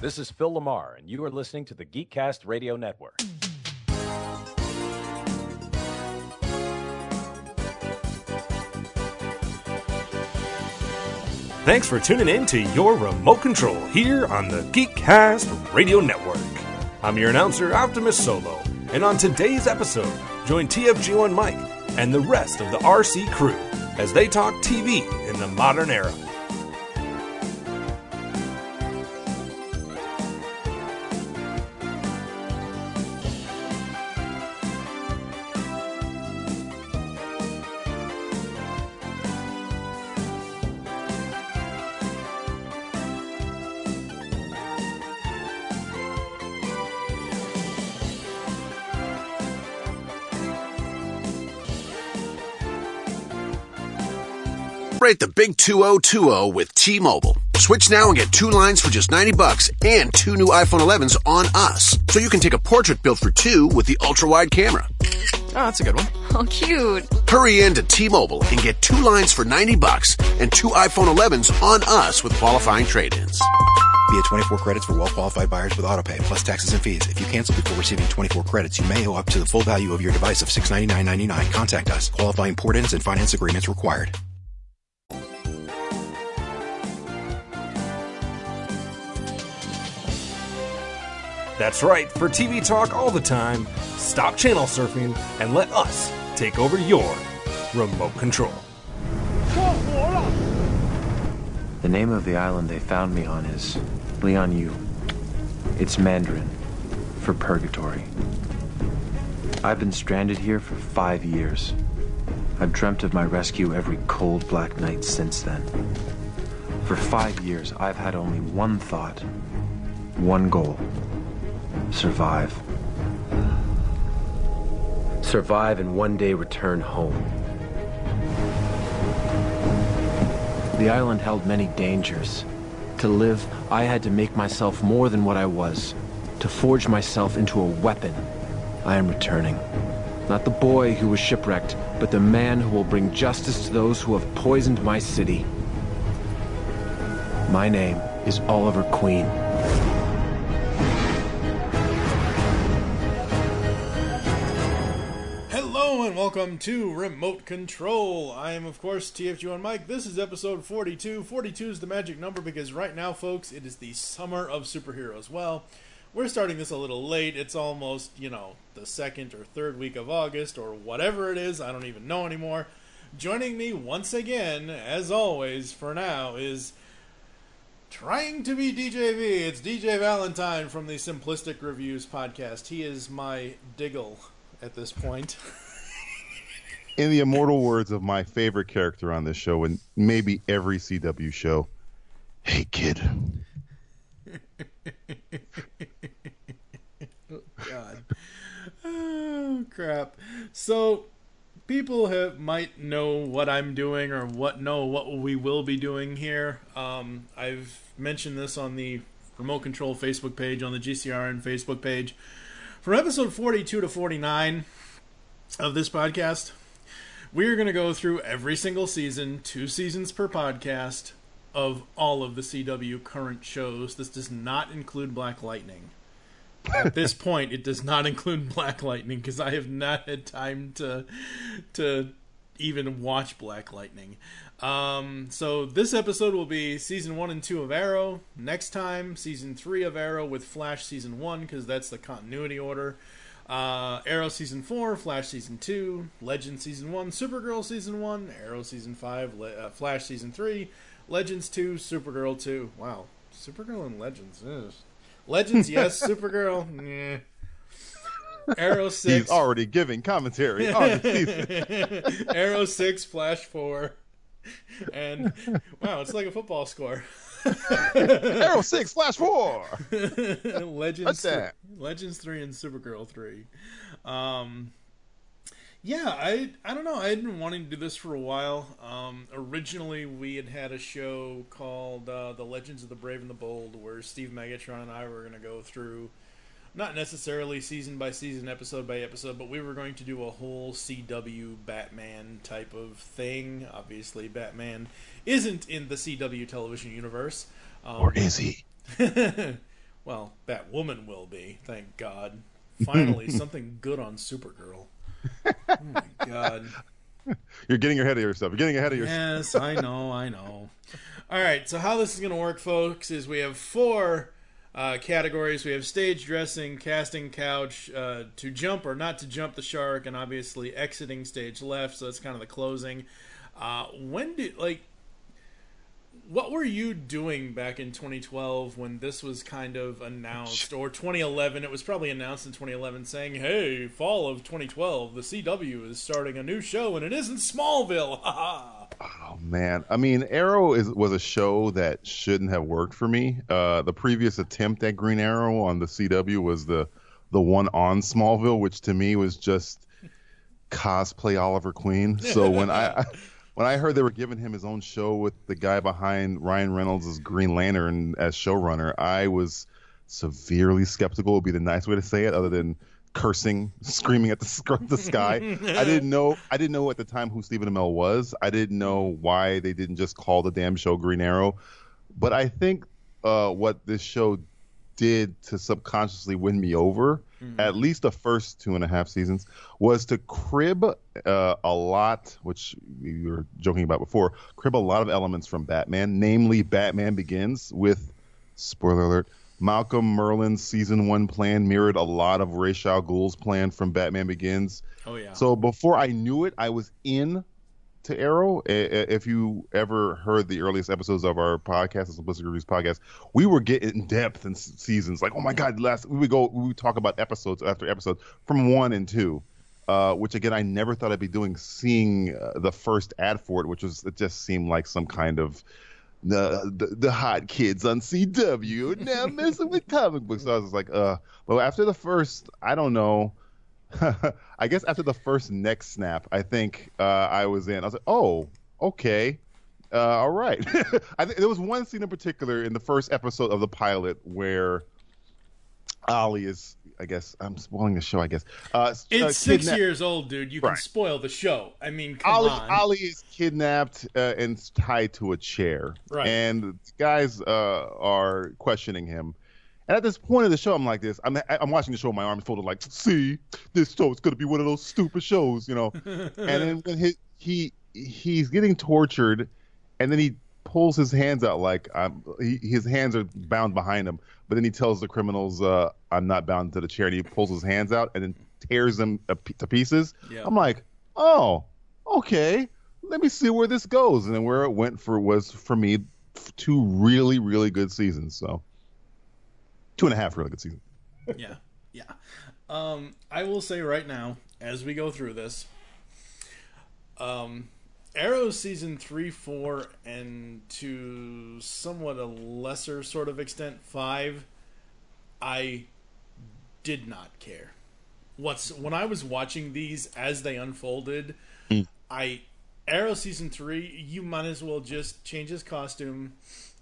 This is Phil Lamar, and you are listening to the Geekcast Radio Network. Thanks for tuning in to your remote control here on the Geekcast Radio Network. I'm your announcer, Optimus Solo, and on today's episode, join TFG1 Mike and the rest of the RC crew as they talk TV in the modern era. Celebrate the big 2020 with T-Mobile. Switch now and get two lines for just 90 bucks and two new iPhone 11s on us. So you can take a portrait built for two with the ultra-wide camera. Oh, that's a good one. Oh, cute. Hurry in to T-Mobile and get two lines for 90 bucks and two iPhone 11s on us with qualifying trade-ins. Via 24 credits for well-qualified buyers with autopay plus taxes and fees. If you cancel before receiving 24 credits, you may owe up to the full value of your device of $699.99. Contact us. Qualifying port-ins and finance agreements required. That's right, for TV talk all the time, stop channel surfing and let us take over your remote control. The name of the island they found me on is Lian Yu. It's Mandarin for purgatory. I've been stranded here for five years. I've dreamt of my rescue every cold black night since then. For five years, I've had only one thought, one goal survive. Survive and one day return home. The island held many dangers. To live, I had to make myself more than what I was. To forge myself into a weapon. I am returning. Not the boy who was shipwrecked, but the man who will bring justice to those who have poisoned my city. My name is Oliver Queen. Welcome to Remote Control. I am, of course, TFG1 Mike. This is episode 42. 42 is the magic number because right now, folks, it is the summer of superheroes. Well, we're starting this a little late. It's almost, you know, the second or third week of August or whatever it is. I don't even know anymore. Joining me once again, as always, for now, is trying to be DJV. It's DJ Valentine from the Simplistic Reviews podcast. He is my Diggle at this point. in the immortal words of my favorite character on this show and maybe every CW show, hey kid. oh God. Oh crap. So people have might know what I'm doing or what know what we will be doing here. Um, I've mentioned this on the remote control Facebook page, on the GCRN Facebook page. From episode 42 to 49 of this podcast, we're going to go through every single season, two seasons per podcast, of all of the CW current shows. This does not include Black Lightning. At this point, it does not include Black Lightning because I have not had time to to even watch Black Lightning. Um, so this episode will be season one and two of Arrow. Next time, season three of Arrow with Flash season one because that's the continuity order. Uh, Arrow season four, Flash season two, Legend season one, Supergirl season one, Arrow season five, Le- uh, Flash season three, Legends two, Supergirl two. Wow, Supergirl and Legends. Ugh. Legends, yes. Supergirl, nah. Arrow six. He's already giving commentary on the season. Arrow six, Flash four, and wow, it's like a football score. Arrow six, Flash four. Legends. Legends three, and Supergirl three. Um, yeah, I I don't know. I had been wanting to do this for a while. Um, originally, we had had a show called uh, "The Legends of the Brave and the Bold," where Steve Megatron and I were going to go through, not necessarily season by season, episode by episode, but we were going to do a whole CW Batman type of thing. Obviously, Batman isn't in the CW television universe. Um, Or is he? Well, Batwoman will be, thank God. Finally, something good on Supergirl. Oh my God. You're getting ahead of yourself. You're getting ahead of yourself. Yes, I know, I know. All right, so how this is going to work, folks, is we have four uh, categories. We have stage dressing, casting couch, uh, to jump or not to jump the shark, and obviously exiting stage left. So that's kind of the closing. Uh, when did like what were you doing back in 2012 when this was kind of announced or 2011 it was probably announced in 2011 saying hey fall of 2012 the cw is starting a new show and it isn't smallville oh man i mean arrow is was a show that shouldn't have worked for me uh, the previous attempt at green arrow on the cw was the the one on smallville which to me was just cosplay oliver queen so when i when I heard they were giving him his own show with the guy behind Ryan Reynolds' Green Lantern as showrunner, I was severely skeptical. Would be the nice way to say it, other than cursing, screaming at the, the sky. I didn't know. I didn't know at the time who Stephen Amell was. I didn't know why they didn't just call the damn show Green Arrow. But I think uh, what this show did to subconsciously win me over, mm-hmm. at least the first two and a half seasons, was to crib uh, a lot, which we were joking about before, crib a lot of elements from Batman, namely Batman Begins with, spoiler alert, Malcolm Merlyn's season one plan mirrored a lot of Ra's al Ghul's plan from Batman Begins. Oh yeah. So before I knew it, I was in to Arrow. If you ever heard the earliest episodes of our podcast, the Simplistic Reviews podcast, we were getting in depth in seasons. Like, oh my god, last we would go, we would talk about episodes after episodes from one and two. Uh, which again, I never thought I'd be doing. Seeing uh, the first ad for it, which was it just seemed like some kind of the the, the hot kids on CW now messing with comic books. So I was like, uh. But after the first, I don't know I guess after the first neck snap, I think uh, I was in. I was like, oh, okay. Uh, all right. I th- there was one scene in particular in the first episode of the pilot where Ollie is, I guess, I'm spoiling the show. I guess uh, it's uh, six years old, dude. You can spoil the show. I mean, come Ollie, on. Ollie is kidnapped uh, and tied to a chair, right? And guys uh, are questioning him, and at this point of the show, I'm like this. I'm I'm watching the show, my arms folded, like, see, this show is gonna be one of those stupid shows, you know. and then when he, he he's getting tortured, and then he pulls his hands out like um, he, his hands are bound behind him, but then he tells the criminals, uh, "I'm not bound to the chair," and he pulls his hands out and then tears them to pieces. Yeah. I'm like, oh, okay, let me see where this goes, and then where it went for was for me two really really good seasons. So two and a half really good season. yeah, yeah. Um, I will say right now, as we go through this, um, Arrow season three, four, and to somewhat a lesser sort of extent five, I did not care. What's when I was watching these as they unfolded, mm. I Arrow season three, you might as well just change his costume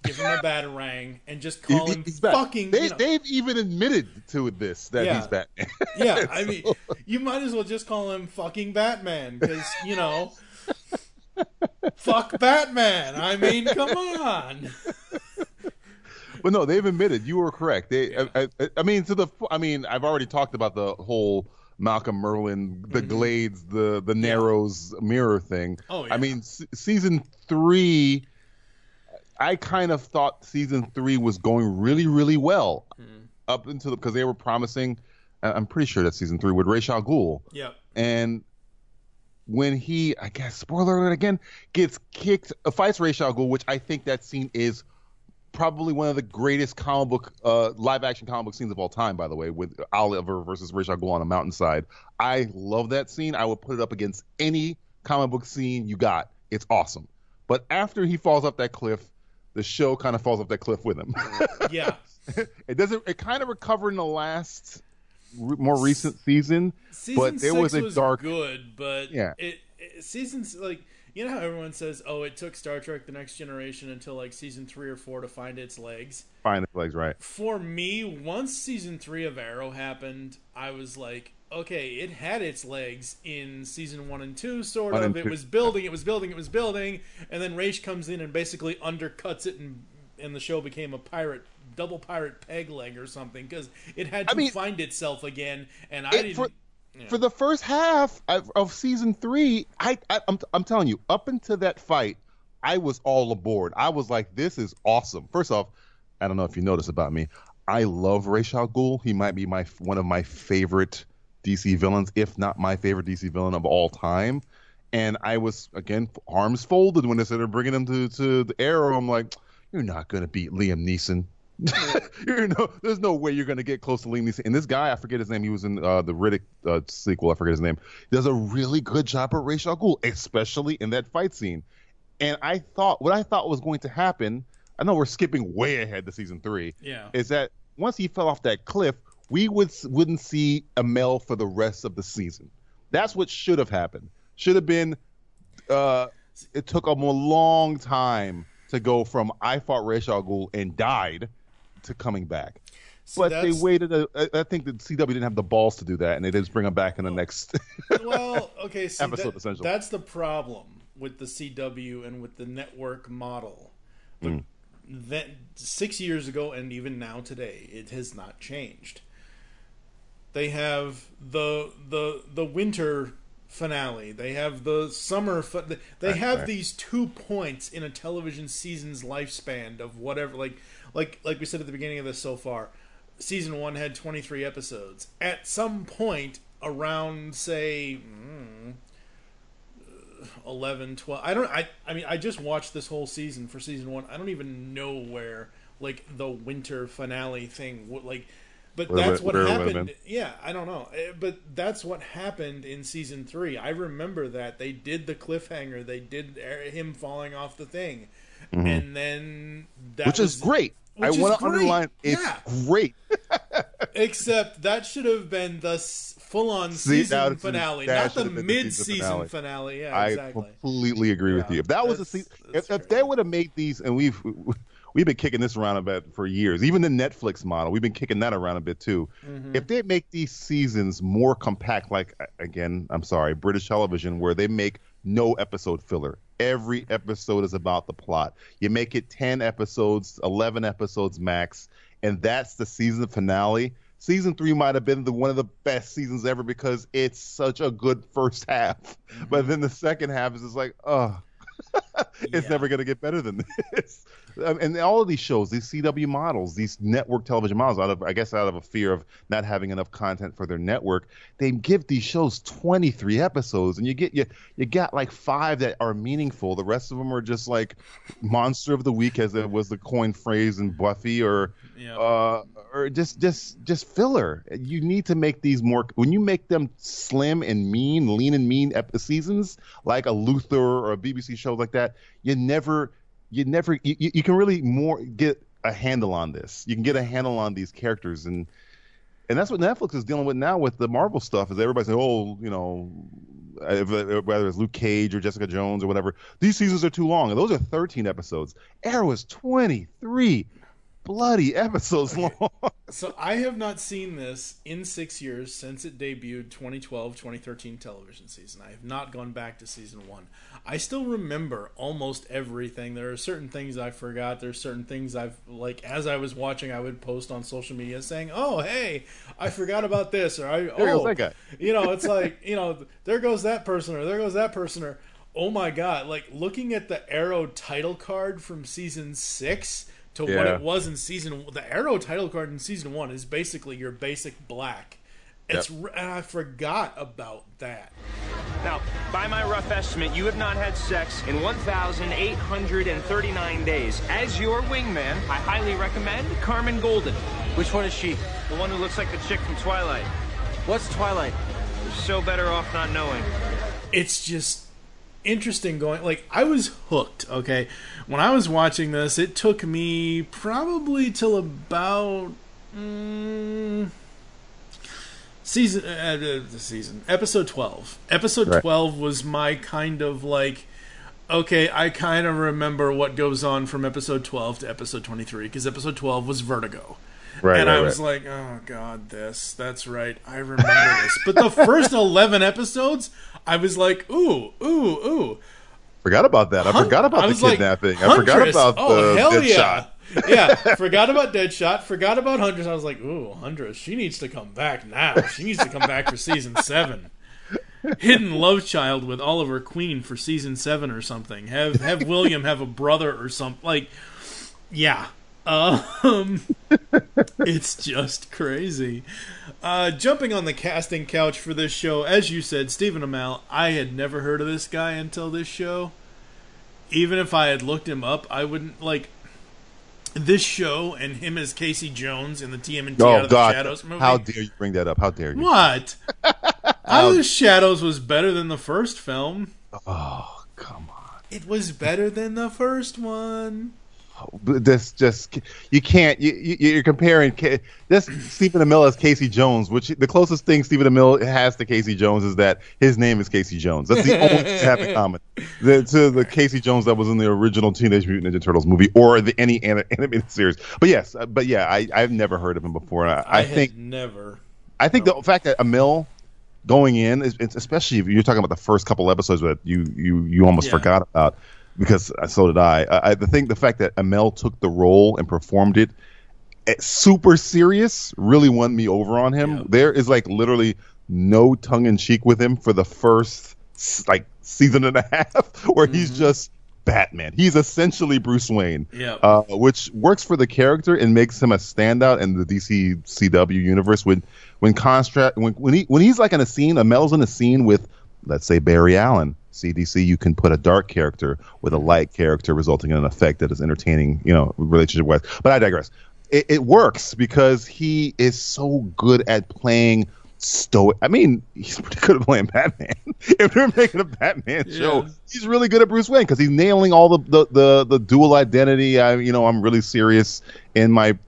give him a batarang, and just call him fucking. They, you know, they've even admitted to this that yeah. he's Batman. yeah, I mean, you might as well just call him fucking Batman because you know, fuck Batman. I mean, come on. But no, they've admitted you were correct. They, yeah. I, I, I, mean, to the, I mean, I've already talked about the whole Malcolm Merlyn, the mm-hmm. Glades, the the Narrows yeah. mirror thing. Oh, yeah. I mean, s- season three I kind of thought season three was going really, really well mm. up until because the, they were promising. I'm pretty sure that season three with Ra's al Ghul. Yeah. And when he, I guess, spoiler alert again, gets kicked, uh, fights Ra's al Ghul, which I think that scene is probably one of the greatest comic book, uh, live action comic book scenes of all time. By the way, with Oliver versus Ra's al Ghul on a mountainside, I love that scene. I would put it up against any comic book scene you got. It's awesome. But after he falls off that cliff the show kind of falls off that cliff with him. yeah. it doesn't. It kind of recovered in the last more recent season, season but there was a was dark. Good, but yeah, it, it, seasons like you know how everyone says, "Oh, it took Star Trek: The Next Generation until like season three or four to find its legs." Find its legs, right? For me, once season three of Arrow happened, I was like, okay, it had its legs in season one and two, sort one of. It two. was building, it was building, it was building, and then Ra's comes in and basically undercuts it, and and the show became a pirate double pirate peg leg or something because it had to I mean- find itself again, and I It- didn't. for, for the first half of, of season three, I, I I'm I'm telling you, up until that fight, I was all aboard. I was like, this is awesome. First off, I don't know if you noticed about me, I love Ra's al Ghul. He might be my one of my favorite DC villains, if not my favorite DC villain of all time. And I was again arms folded when they started bringing him to to the Arrow. I'm like, you're not gonna beat Liam Neeson. you know, there's no way you're gonna get close to Liam Neeson. And this guy, I forget his name. He was in uh, the Riddick uh, sequel. I forget his name. Does a really good job at Ra's al Ghul, especially in that fight scene. And I thought what I thought was going to happen. I know we're skipping way ahead to season three. Yeah. Is that once he fell off that cliff, we would wouldn't see Amell for the rest of the season. That's what should have happened. Should have been. Uh, it took him a long time to go from I fought Ra's al Ghul and died to coming back. but they waited. A, I think that CW didn't have the balls to do that, and they just bring him back in the next. well, okay, see, Episode, that- essentially. that's the problem with the CW and with the network model. But Mm. that six years ago and even now today, it has not changed. They have the the the winter finale. They have the summer. Fi- they have these two points in a television season's lifespan of whatever. Like like like we said at the beginning of this so far, season one had twenty three episodes. At some point around say. mm, 11 12 i don't i i mean i just watched this whole season for season one. I don't even know where like the winter finale thing like but that's what where it would've happened. yeah i don't know. Eh, but that's what happened in season three. I remember that they did the cliffhanger. They did eh, him falling off the thing and then that Mm-hmm. which was, is great. I which is want to underline it's Yeah. great. Except that should have been the full-on See, season finale, not the have been the season mid-season finale. finale. Yeah, I exactly. completely agree with you. If that was a that's- season, if, if they would have made these, and we've we've been kicking this around a bit for years, even the Netflix model, we've been kicking that around a bit too. Mm-hmm. If they make these seasons more compact, like again, I'm sorry, British television, where they make no episode filler. Every episode is about the plot. You make it 10 episodes, 11 episodes max, and that's the season finale. Season three might have been the one of the best seasons ever because it's such a good first half. Mm-hmm. But then the second half is just like, oh, it's Yeah. never going to get better than this. Um, and all of these shows, these CW models, these network television models, out of I guess out of a fear of not having enough content for their network, they give these shows 23 episodes, and you get you you got like five that are meaningful. The rest of them are just like monster of the week, as it was the coin phrase in Buffy, or Yeah. uh, or just just just filler. You need to make these more. When you make them slim and mean, lean and mean ep- seasons, like a Luther or a BBC show like that, you never, you never, you, you can really more get a handle on this. You can get a handle on these characters and. And that's what Netflix is dealing with now with the Marvel stuff. Is everybody saying, "Oh, you know, whether it's Luke Cage or Jessica Jones or whatever, these seasons are too long." And those are 13 episodes. Arrow is 23 bloody episodes long. So I have not seen this in six years since it debuted 2012 2013 television season. I have not gone back to season one. I still remember almost everything. There are certain things I forgot. There are certain things I've like as I was watching, I would post on social media saying, "Oh, hey, I forgot about this," or "I goes oh, that guy. you know, it's like you know, there goes that person, or there goes that person, or oh my god, like looking at the Arrow title card from season six to what it was in season. The Arrow title card in season one is basically your basic black. It's r and I forgot about that. Now, by my rough estimate, you have not had sex in 1,839 days. As your wingman, I highly recommend Carmen Golden, Which one is she? the one who looks like the chick from Twilight. What's Twilight? You're so better off not knowing. It's just interesting going like I was hooked, okay? When I was watching this, it took me probably till about mm, season uh, uh, the season episode 12. Episode Right. 12 was my kind of like okay, I kind of remember what goes on from episode 12 to episode 23 because episode 12 was Vertigo. Right, and right, I was right. like, "Oh God, this. That's right. I remember this." But the first eleven episodes, I was like, "Ooh, ooh, ooh." forgot about that. I Hun- forgot about I the was like, kidnapping. I forgot about Oh, the hell dead yeah. shot. yeah, forgot about Deadshot, forgot about Huntress. I was like, ooh, Huntress, she needs to come back now. She needs to come back for season seven. Hidden Love Child with Oliver Queen for season seven or something. Have have William have a brother or something. Like, yeah. Um, it's just crazy. Uh, jumping on the casting couch for this show, as you said, Stephen Amell. I had never heard of this guy until this show. Even if I had looked him up, I wouldn't like this show and him as Casey Jones in the TMNT Oh Out of God! the Shadows movie. How dare you bring that up? How dare you? What? Out of the Shadows was better than the first film. Oh come on! It was better than the first one. This just you can't. You, you, you're comparing this Stephen Amell as Casey Jones, which the closest thing Stephen Amell has to Casey Jones is that his name is Casey Jones. That's the only have in common. The, to the Casey Jones that was in the original Teenage Mutant Ninja Turtles movie or the any an- animated series. But yes, uh, but yeah, I I've never heard of him before. I, I, I, think never. I think the fact that Amell going in, is- it's especially if you're talking about the first couple episodes that you you you almost Yeah. forgot about because so did I. I. I think the fact that Amell took the role and performed it eh, super serious really won me over on him. Yeah. There is like literally no tongue in cheek with him for the first like season and a half where he's just Batman. He's essentially Bruce Wayne Yeah. uh, which works for the character and makes him a standout in the DC CW universe. When when contrast when when he when he's like in a scene, Amell's in a scene with let's say Barry Allen. CDC, you can put a dark character with a light character, resulting in an effect that is entertaining, you know, relationship wise. But I digress. It, it works because he is so good at playing stoic. I mean, he's pretty good at playing Batman. if we're making a Batman show, he's really good at Bruce Wayne because he's nailing all the, the the the dual identity. I you know I'm really serious in my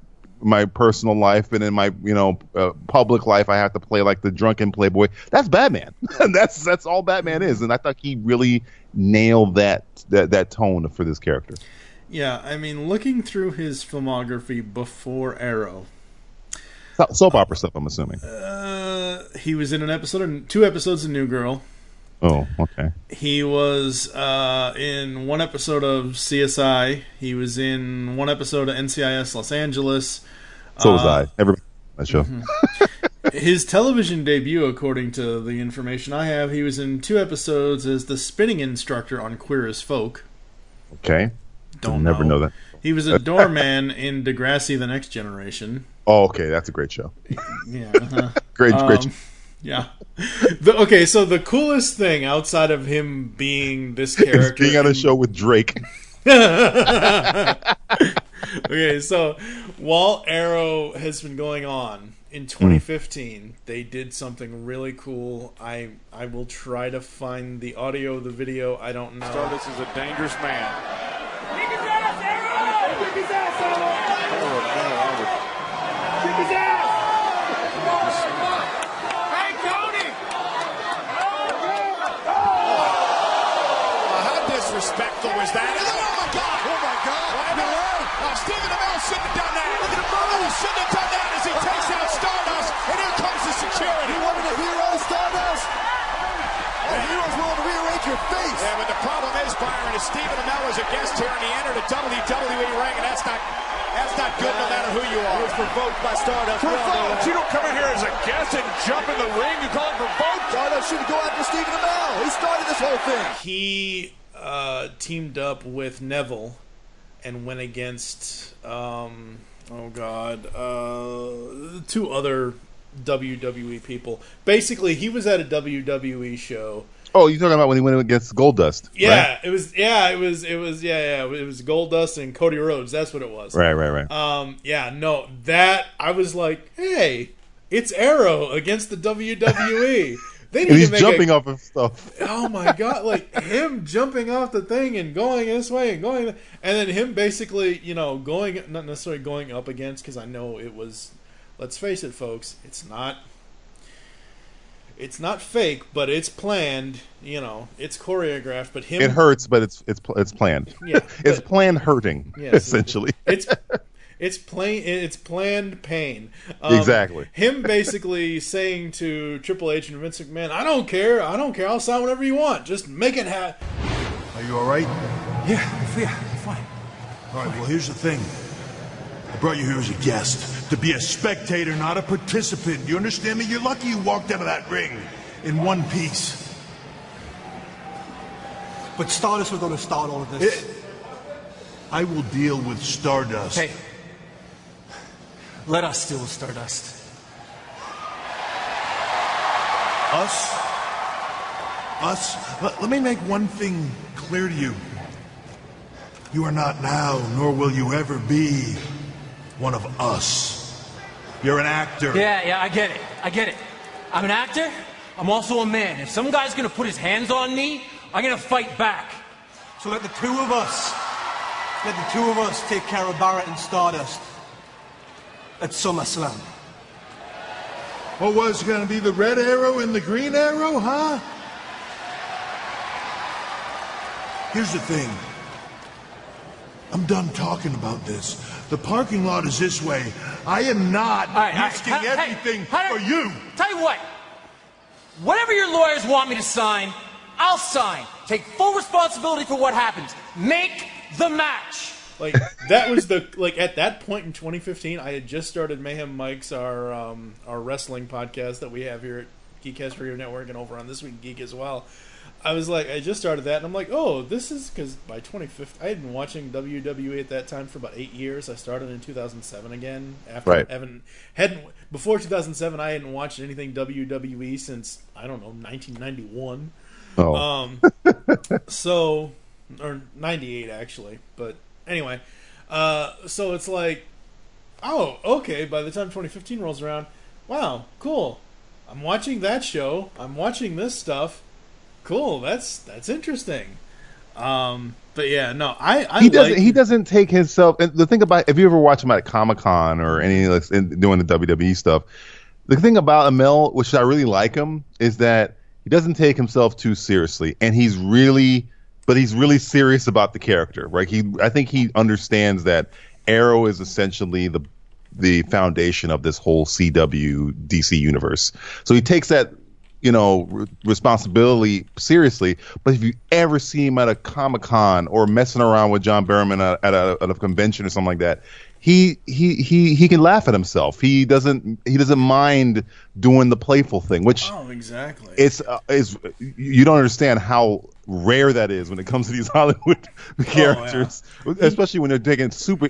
my personal life and in my you know uh, public life. I have to play like the drunken playboy. That's Batman. that's that's all Batman is, and I thought he really nailed that that that tone for this character. Yeah, I mean, looking through his filmography before Arrow, So- Soap opera stuff, I'm assuming. uh, he was in an episode, of, two episodes of New Girl. Oh, okay. He was uh, in one episode of CSI. He was in one episode of NCIS Los Angeles. So was Uh, I. Everybody that show. His television debut, according to the information I have, he was in two episodes as the spinning instructor on Queer as Folk. Okay. Don't never know that. He was a doorman in Degrassi: The Next Generation. Oh, okay. That's a great show. Yeah. uh-huh. Great, great. Um, yeah. The, okay, so the coolest thing outside of him being this It's character, being on a show with Drake. okay, so while Arrow has been going on in hmm. 2015, they did something really cool. I I will try to find the audio, the video. I don't know. Stardust is a dangerous man. How disrespectful was that? Oh my God! Oh my God! Oh, Stephen Amell shouldn't have done that. Look at him move! He shouldn't have done that as he takes out Stardust, and here comes the security. You wanted a hero, Stardust? A hero's willing to rearrange your face. Yeah, but the problem is, Byron, is Stephen Amell was a guest here, and he entered a WWE ring, and that's not that's not good, no matter who you are. He was provoked by Stardust. Provoked! You don't come in here as a guest and jump in the ring. You call it provoked? Stardust should go after Stephen Amell. He started this whole thing. he uh, teamed up with Neville and went against um, oh god uh, two other WWE people. Basically, he was at a WWE show. Oh, you talking about when he went against Goldust? Yeah, it was. Yeah, it was. It was. Yeah, yeah. It was Goldust and Cody Rhodes. That's what it was. Right, right, right. right. Um. Yeah. No. That I was like, hey, it's Arrow against the WWE. They need and he's to make jumping a, off of stuff. oh my god like him jumping off the thing and going this way and going and then him basically you know going not necessarily going up against because i know it was let's face it folks it's not it's not fake but it's planned you know it's choreographed but him It hurts, but it's it's it's planned. Yeah, it's but- planned hurting Yes, essentially. it's it's plain it's planned pain Um, Exactly. him basically saying to triple h and vince mcmahon i don't care i don't care i'll sign whatever you want just make it happen Are you all right? Yeah, yeah, fine. All right. Well, here's the thing. I brought you here as a guest, to be a spectator, not a participant. You understand me? You're lucky you walked out of that ring in one piece. But Stardust was going to start all of this. It- I will deal with Stardust. Hey, let us deal with Stardust. Us? Us? Let, let me make one thing clear to you. You are not now, nor will you ever be, one of us. You're an actor. Yeah, yeah, I get it. I get it. I'm an actor. I'm also a man. If some guy's gonna put his hands on me, I'm gonna fight back. So let the two of us, let the two of us take care of Barrett and Stardust at SummerSlam. What was going to be the red arrow and the green arrow, huh? Here's the thing. I'm done talking about this. The parking lot is this way. I am not All right, all right. risking Hey, hey, everything how for you. Tell you what. Whatever your lawyers want me to sign, I'll sign. Take full responsibility for what happens. Make the match. Like that was the like at that point in 2015, I had just started Mayhem Mike's our um, our wrestling podcast that we have here at Geekcast Radio Network and over on This Week in Geek as well. I was like, I just started that, and I'm like, oh, this is because by 2015, I had been watching WWE at that time for about eight years. I started in 2007 again. After Right. having hadn't before 2007, I hadn't watched anything WWE since I don't know 1991. Oh. Um, so, or 98 actually. But anyway, uh, so it's like, oh, okay, by the time 2015 rolls around, wow, cool. I'm watching that show. I'm watching this stuff. Cool. That's that's interesting. Um, but yeah, no, I, I he doesn't. like- He doesn't take himself. And the thing about if you ever watch him at Comic Con or any like, in, doing the WWE stuff, the thing about Amell, which I really like him, is that he doesn't take himself too seriously, and he's really, but he's really serious about the character. Right? He, I think he understands that Arrow is essentially the the foundation of this whole CW DC universe. So he takes that you know re- responsibility seriously. But if you ever see him at a Comic Con or messing around with John Barrowman at, at, a, at a convention or something like that, he he he he can laugh at himself. He doesn't he doesn't mind doing the playful thing, which Oh, exactly. it's uh, is you don't understand how rare that is when it comes to these Hollywood characters, especially when they're taking super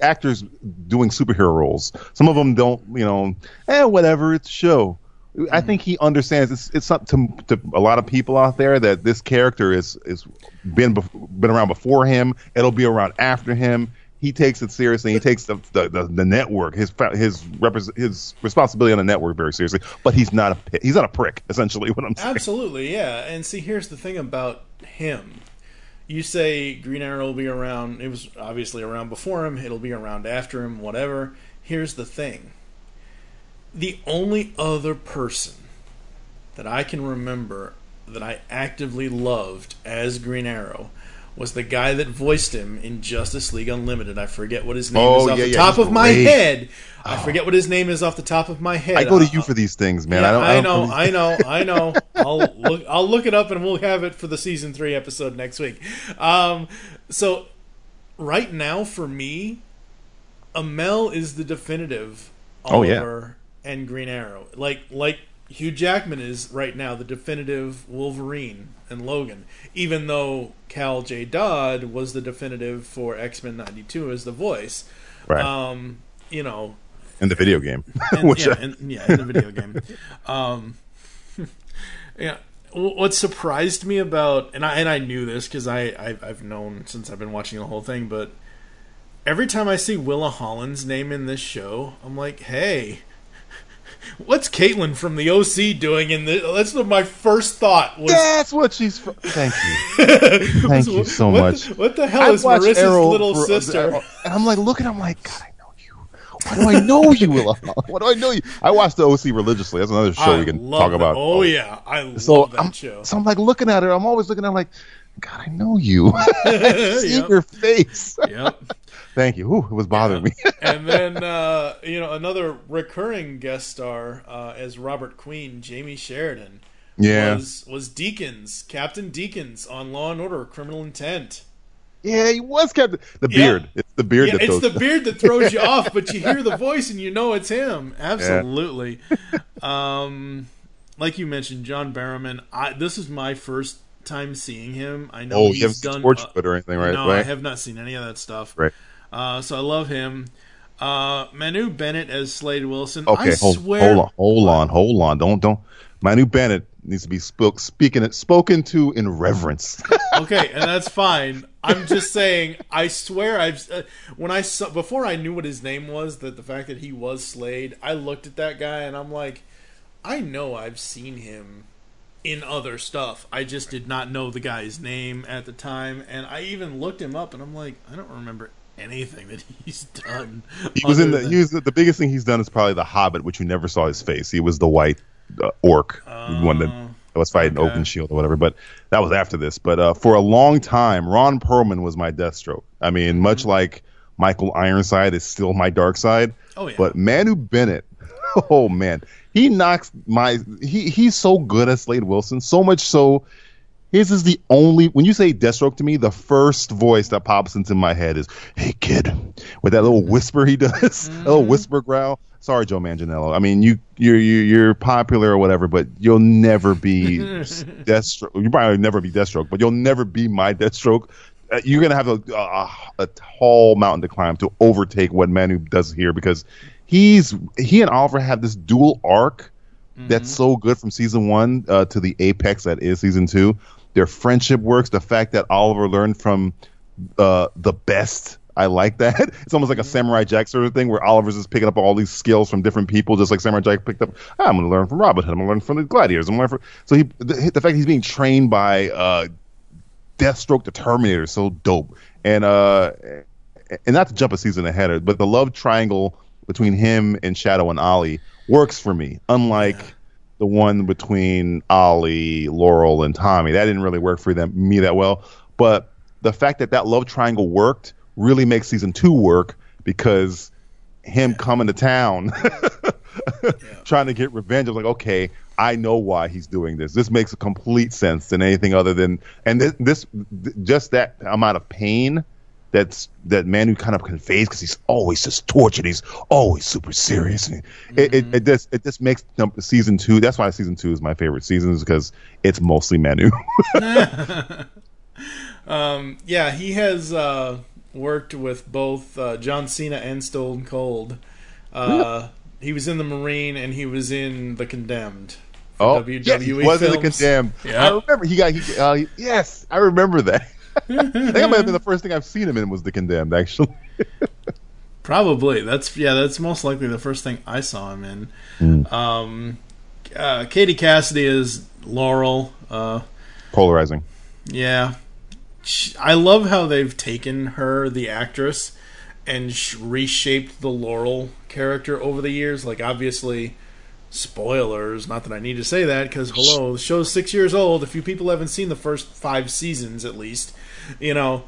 actors doing superhero roles. Some of them don't, you know, eh, whatever, it's a show. I think he understands it's it's something to, to a lot of people out there that this character is is been been around before him. It'll be around after him. He takes it seriously. He takes the the, the, the network his his repres his responsibility on the network very seriously. But he's not a he's not a prick. Essentially, what I'm saying. Absolutely, yeah. And see, here's the thing about him. You say Green Arrow will be around. It was obviously around before him. It'll be around after him. Whatever. Here's the thing. The only other person that I can remember that I actively loved as Green Arrow was the guy that voiced him in Justice League Unlimited. I forget what his name Oh, is off yeah, the yeah, top of my great. head. I forget what his name is off the top of my head. I go to Uh, you for these things, man. yeah, I don't. I, don't know, I know, I know. I'll look. I'll look it up, and we'll have it for the season three episode next week. Um, so, right now for me, Amell is the definitive Oh, yeah. And Green Arrow. Like like Hugh Jackman is right now the definitive Wolverine and Logan. Even though Cal J. Dodd was the definitive for X Men '92 as the voice. Right. Um, you know, in the video game, and, which yeah, I- and- yeah, in the video game. Um, yeah, what surprised me about, and I and I knew this because I I've, I've known since I've been watching the whole thing, but every time I see Willa Holland's name in this show, I'm like, hey. What's Kaitlin from the OC doing in the? That's what my first thought was. That's what she's. From. Thank you. Thank you so What much. the- what the hell I've is watched Marissa's little for- sister? And I'm like looking. At I'm like, God, I know you. Why do I know you? Why do I know you? I watch the OC religiously. That's another show I we can talk that. about. Oh yeah, I So love that I'm, show. so I'm like looking at her. I'm always looking at her like, God, I know you. See Yep. your face. Yep. Thank you. Ooh, it was bothering me. and then uh, you know another recurring guest star uh, as Robert Queen, Jamey Sheridan. Yeah. was was Deakins, Captain Deakins on Law and Order: Criminal Intent. Yeah, he was Captain. The beard. It's the beard Yeah, that it's throws the beard that throws you off, but you hear the voice and you know it's him. Absolutely. um, like you mentioned, John Barrowman. I, this is my first time seeing him. I know Oh, he's done uh, or anything, right? No, I have not seen any of that stuff. Right. Uh, so I love him. Uh, Manu Bennett as Slade Wilson. Okay, I hold, swear. hold on, hold on, hold on. Don't don't. Manu Bennett needs to be spoke speaking it spoken to in reverence. okay, and that's fine. I'm just saying. I swear, I've uh, when I saw before I knew what his name was, that the fact that he was Slade, I looked at that guy and I'm like, I know I've seen him in other stuff. I just did not know the guy's name at the time, and I even looked him up, and I'm like, I don't remember anything that he's done. he was in the. than- He was the, the biggest thing he's done is probably the Hobbit, which you never saw his face. He was the white uh, orc, the one that was fighting Oh, okay. Oakenshield or whatever. But that was after this. But uh, for a long time, Ron Perlman was my Deathstroke. I mean, much like Michael Ironside is still my Darkseid. Mm-hmm. Oh, yeah. But Manu Bennett, oh man, he knocks my. He he's so good at Slade Wilson. So much so. His is the only when you say Deathstroke to me, the first voice that pops into my head is "Hey kid," with that little whisper he does, a little whisper growl. Sorry, Joe Manganiello. I mean, you you're you're, you're popular or whatever, but you'll never be Deathstroke. You probably never be Deathstroke, but you'll never be my Deathstroke. Uh, you're gonna have a, a a tall mountain to climb to overtake what Manu does here because he's he and Oliver have this dual arc that's so good from season one uh, to the apex that is season two. Their friendship works. The fact that Oliver learned from uh, the best, I like that. It's almost like a Samurai Jack sort of thing where Oliver's just picking up all these skills from different people, just like Samurai Jack picked up. "Ah, I'm going to learn from Robin Hood. I'm going to learn from the Gladiators. I'm going to learn from. So he, the, the fact he's being trained by uh, Deathstroke the Terminator is so dope. And uh, and not to jump a season ahead, but the love triangle between him and Shado and Ollie works for me. Unlike the one between Ollie, Laurel, and Tommy, that didn't really work for them me that well. But the fact that that love triangle worked really makes season two work because him coming to town trying to get revenge. I was like, okay, I know why he's doing this. This makes complete sense than anything other than and this, this just that amount of pain that's that man who kind of conveys because he's always just tortured. He's always super serious. And It, it, it just it just makes num- season two. That's why season two is my favorite season is because it's mostly Manu. Um, yeah, he has uh, worked with both uh, John Cena and Stone Cold. Uh, he was in the Marine and he was in The Condemned. oh, WWE yeah, he was in the condemned. Yeah. I remember he got he, uh, he- yes, I remember that. I think that might have been the first thing I've seen him in was the condemned actually. Probably. That's yeah. That's most likely the first thing I saw him in. Mm. Um, uh, Katie Cassidy is Laurel. Uh, Polarizing. yeah, Sh- I love how they've taken her, the actress, and sh- reshaped the Laurel character over the years. Like obviously, spoilers. Not that I need to say that because hello, the show's six years old. If you people haven't seen the first five seasons, at least, you know,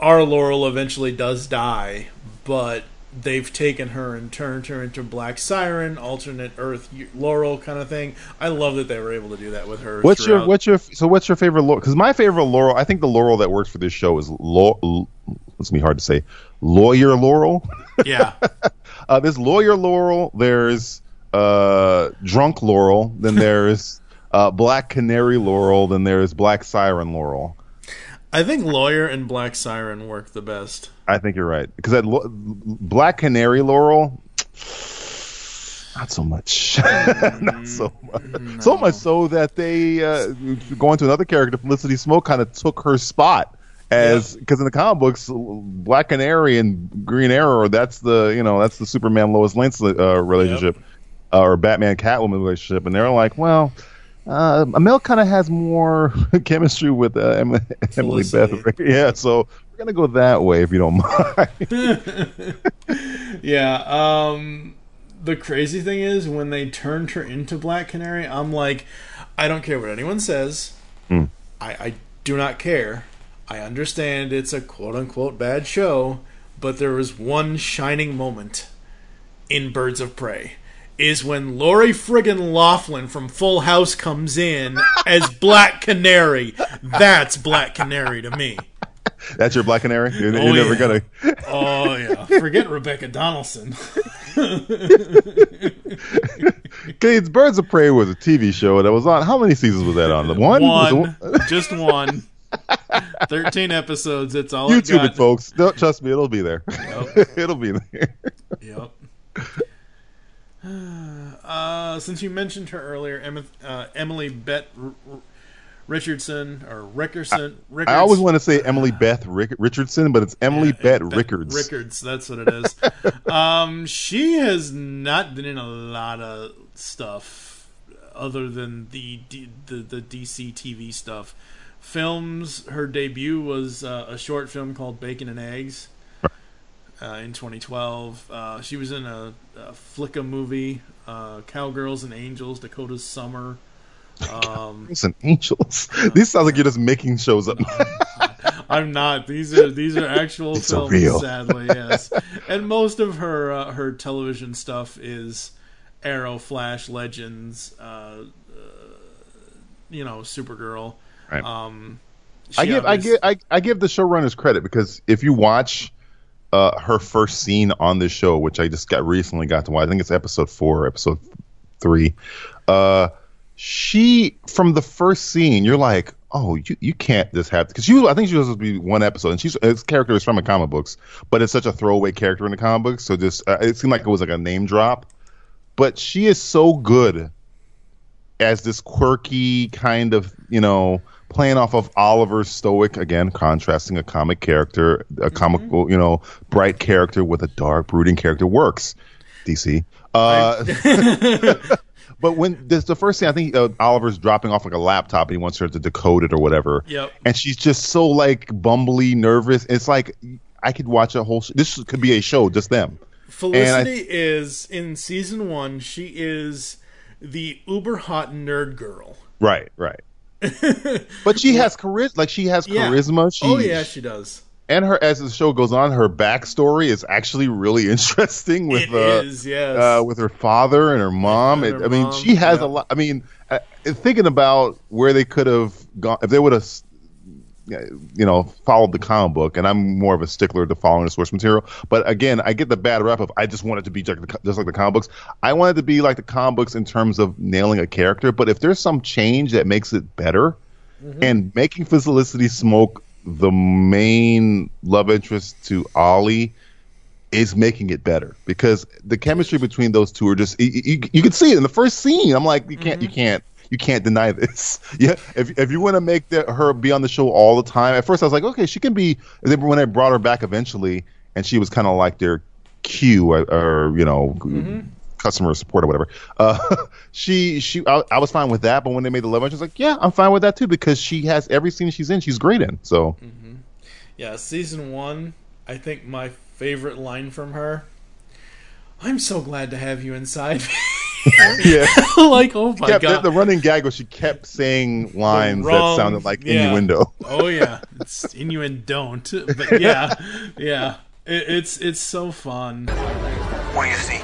our Laurel eventually does die, but they've taken her and turned her into Black Siren, alternate Earth Laurel kind of thing. I love that they were able to do that with her. What's your what's your so what's your favorite Laurel? Because my favorite Laurel, I think the Laurel that works for this show is Laurel. It's gonna be hard to say. Lawyer Laurel. Yeah. uh, there's lawyer Laurel. There's uh, drunk Laurel. Then there's uh, Black Canary Laurel. Then there's Black Siren Laurel. I think Lawyer and Black Siren work the best. I think you're right because that Lo- Black Canary Laurel. Not so much. Not so much. So much so that they, uh, going to another character, Felicity Smoak, kind of took her spot as because in the comic books, Black Canary and Green Arrow, that's the you know that's the Superman Lois Lane uh, relationship, uh, or Batman Catwoman relationship, and they're like, well. Uh, Amell kind of has more chemistry with uh, Em- Emily Bett. Yeah, so we're gonna go that way if you don't mind. Yeah. Um, the crazy thing is when they turned her into Black Canary, I'm like, I don't care what anyone says. Hmm. I, I do not care. I understand it's a quote unquote bad show, but there was one shining moment in Birds of Prey. Is when Lori friggin' Loughlin from Full House comes in as Black Canary. That's Black Canary to me. That's your Black Canary. You're, Oh, you're never yeah. gonna. Oh yeah, forget Rebecca Donaldson. It's Birds of Prey was a TV show that was on. How many seasons was that on? The one. It One, just one. Thirteen episodes. It's all YouTube it, folks. Don't trust me. It'll be there. it'll be there. Yep. Uh, since you mentioned her earlier, Emma, uh, Emily R- Richardson or Rickerson. Rickards. I always want to say Emily Bett Rick- Richardson, but it's Emily Bett Rickards. Rickards, that's what it is. um, she has not been in a lot of stuff other than the D- the, the DC TV stuff. Films. Her debut was uh, a short film called Bacon and Eggs uh, in 2012. Uh, she was in a, a Flicka movie, uh, Cowgirls and Angels, Dakota's Summer. Um, Girls and Angels. These sound like you're just making shows up. I'm not. These are these are actual These are films. real. Sadly, yes. and most of her uh, her television stuff is Arrow, Flash, Legends, uh, you know, Supergirl. Right. Um, I give I give I, I give the showrunners credit because if you watch uh, her first scene on this show, which I just got recently got to watch, I think it's episode four, episode three. Uh, she from the first scene, you're like, oh, you, you can't just have because she was I think she was supposed to be one episode, and she's this character is from the comic books, but it's such a throwaway character in the comic books, so just uh, it seemed like it was like a name drop. But she is so good as this quirky kind of you know playing off of Oliver's stoic again contrasting a comic character a comical you know bright character with a dark brooding character works DC uh, but when this the first thing I think uh, Oliver's dropping off like a laptop and he wants her to decode it or whatever Yep. and she's just so like bumbly nervous it's like I could watch a whole sh- this could be a show just them And I- Felicity is in season one. She is the uber hot nerd girl. right right but she has charisma like she has Yeah. charisma she, oh yeah, she does. and her as the show goes on, her backstory is actually really interesting with It uh, is, yes. uh, with her father and her mom. And It- her I mean, mom, she has yeah. a lot. I mean, uh, thinking about where they could have gone if they would have, Uh, you know, followed the comic book. And I'm more of a stickler to following the source material. But again, I get the bad rep of I just want it to be just like the, just like the comic books. I want it to be like the comic books in terms of nailing a character. But if there's some change that makes it better, mm-hmm. and making Felicity Smoak the main love interest to Ollie is making it better because the chemistry between those two are just you, you, you can see it in the first scene. I'm like, you can't, you mm-hmm. can't, you can't deny this. Yeah, if if you want to make the, her be on the show all the time, at first I was like, okay, she can be. And then when I brought her back eventually, and she was kind of like their Q or, or you know. Customer support or whatever. Uh, she, she, I, I was fine with that. But when they made the love, I was like, yeah, I'm fine with that too because she has every scene she's in, she's great in. So Yeah, season one. I think my favorite line from her. I'm so glad to have you inside. yeah, like oh my kept, god, The, the running gag was she kept saying lines wrong- that sounded like yeah. innuendo. oh yeah, it's innuendo. But yeah, yeah, it, it's it's so fun. What do you see?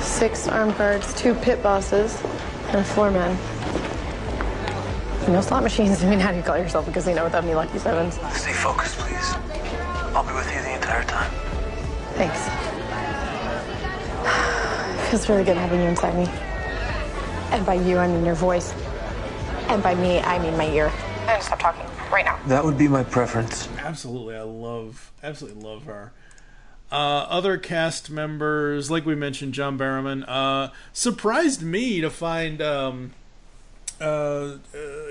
Six armed guards, two pit bosses, and four men. No slot machines. I mean, how do you call yourself a casino without any lucky sevens? Stay focused, please. I'll be with you the entire time. Thanks. Feels really good having you inside me. And by you, I mean your voice. And by me, I mean my ear. And stop talking right now. That would be my preference. Absolutely, I love, absolutely love her. Uh, other cast members, like we mentioned, John Barrowman, uh, surprised me to find um, uh, uh,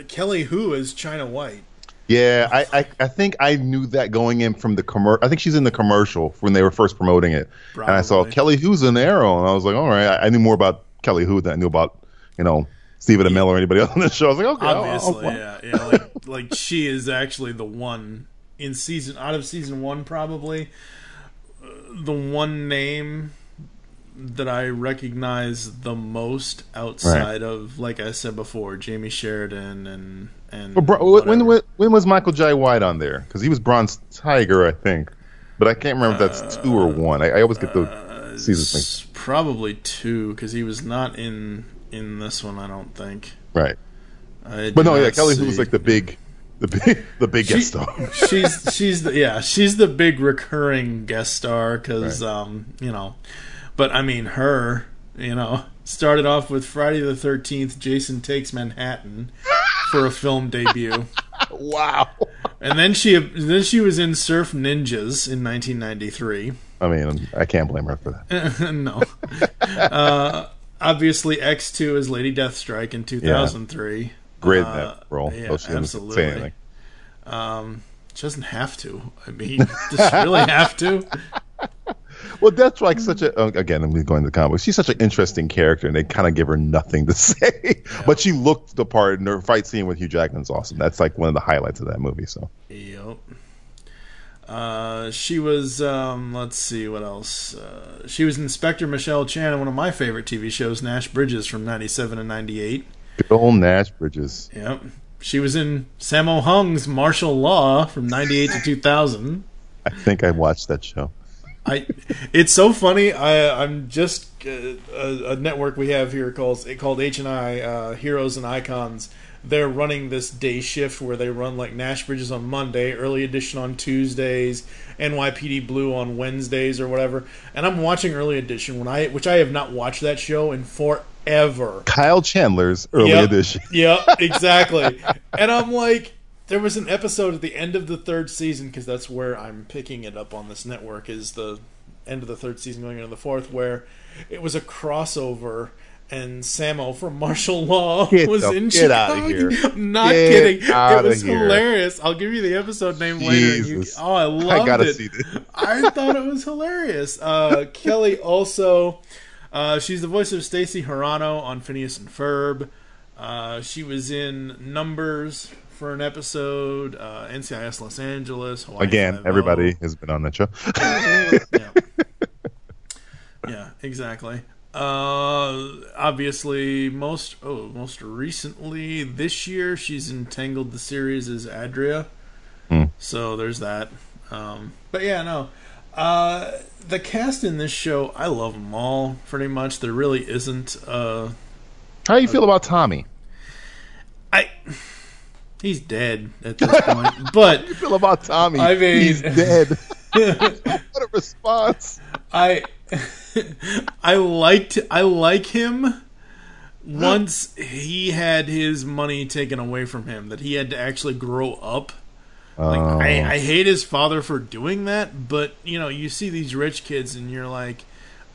Kelly Hu as China White. Yeah, I, I, I think I knew that going in from the commercial. I think she's in the commercial when they were first promoting it, and I saw Kelly Hu's an Arrow, and I was like, all right. I, I knew more about Kelly Hu than I knew about you know Stephen Amell or anybody else on the show. I was like, okay, I'll- I'll- Obviously, yeah, yeah, like like she is actually the one in season out of season one, probably uh, the one name that I recognize the most outside of, like I said before, Jamey Sheridan and and Well, Bro- when, when when was Michael Jai White on there? Because he was Bronze Tiger, I think, but I can't remember if that's two or one. I, I always get the seasons mixed. probably two because he was not in in this one. I don't think. Right. I But no, yeah, Kelly Hu's like the big The big, the big guest She- star. she's she's the yeah she's the big recurring guest star because Right. um you know, but I mean her you know started off with Friday the Thirteenth. Jason Takes Manhattan for a film debut. wow. And then she then she was in Surf Ninjas in 1993. I mean, I can't blame her for that. no. Uh, obviously, X2 is Lady Deathstrike in 2003. Great Uh, that role. Yeah, though she didn't absolutely. Um, she doesn't have to. I mean, does she really have to? Well, that's like such a uh, again. I'm going to the comics. She's such an interesting character, and they kind of give her nothing to say. But she looked the part, and her fight scene with Hugh Jackman's awesome. That's like one of the highlights of that movie. So Yep. Uh, she was. Um, let's see what else. Uh, she was Inspector Michelle Chan in one of my favorite TV shows, Nash Bridges, from '97 and '98. good old Nash Bridges. Yep. She was in Sammo Hung's Martial Law from '98 to 2000. I think I watched that show. I, it's so funny. I, I'm just uh, a, a network we have here called it called H and I uh, Heroes and Icons. They're running this day shift where they run like Nash Bridges on Monday, Early Edition on Tuesdays, NYPD Blue on Wednesdays or whatever. And I'm watching Early Edition when I, which I have not watched that show in forever. Kyle Chandler's early Yep. edition. Yep, exactly. and I'm like, there was an episode at the end of the third season because that's where I'm picking it up on this network is the end of the third season going into the fourth, where it was a crossover. And Sammo from Martial Law Get was the- in get Chicago. here. I'm not Get kidding. It was hilarious. I'll give you the episode name later. and You, oh, I loved it. I gotta it. see this. I thought it was hilarious. Uh, Kelly also, uh, she's the voice of Stacy Hirano on Phineas and Ferb. Uh, she was in Numbers for an episode. Uh, NCIS Los Angeles. Hawaii Again, Five-O. everybody has been on that show. Yeah, exactly. Uh, obviously, most oh, most recently this year, she's entangled the series as Adira. Hmm. So there's that. Um, but yeah, no. Uh, the cast in this show, I love them all pretty much. There really isn't. Uh, How do you feel about Tommy? I. He's dead at this point, but How do you feel about Tommy? I mean, he's dead. what a response! I I liked I like him once he had his money taken away from him that he had to actually grow up. Like Oh. I, I hate his father for doing that, but you know, you see these rich kids and you're like,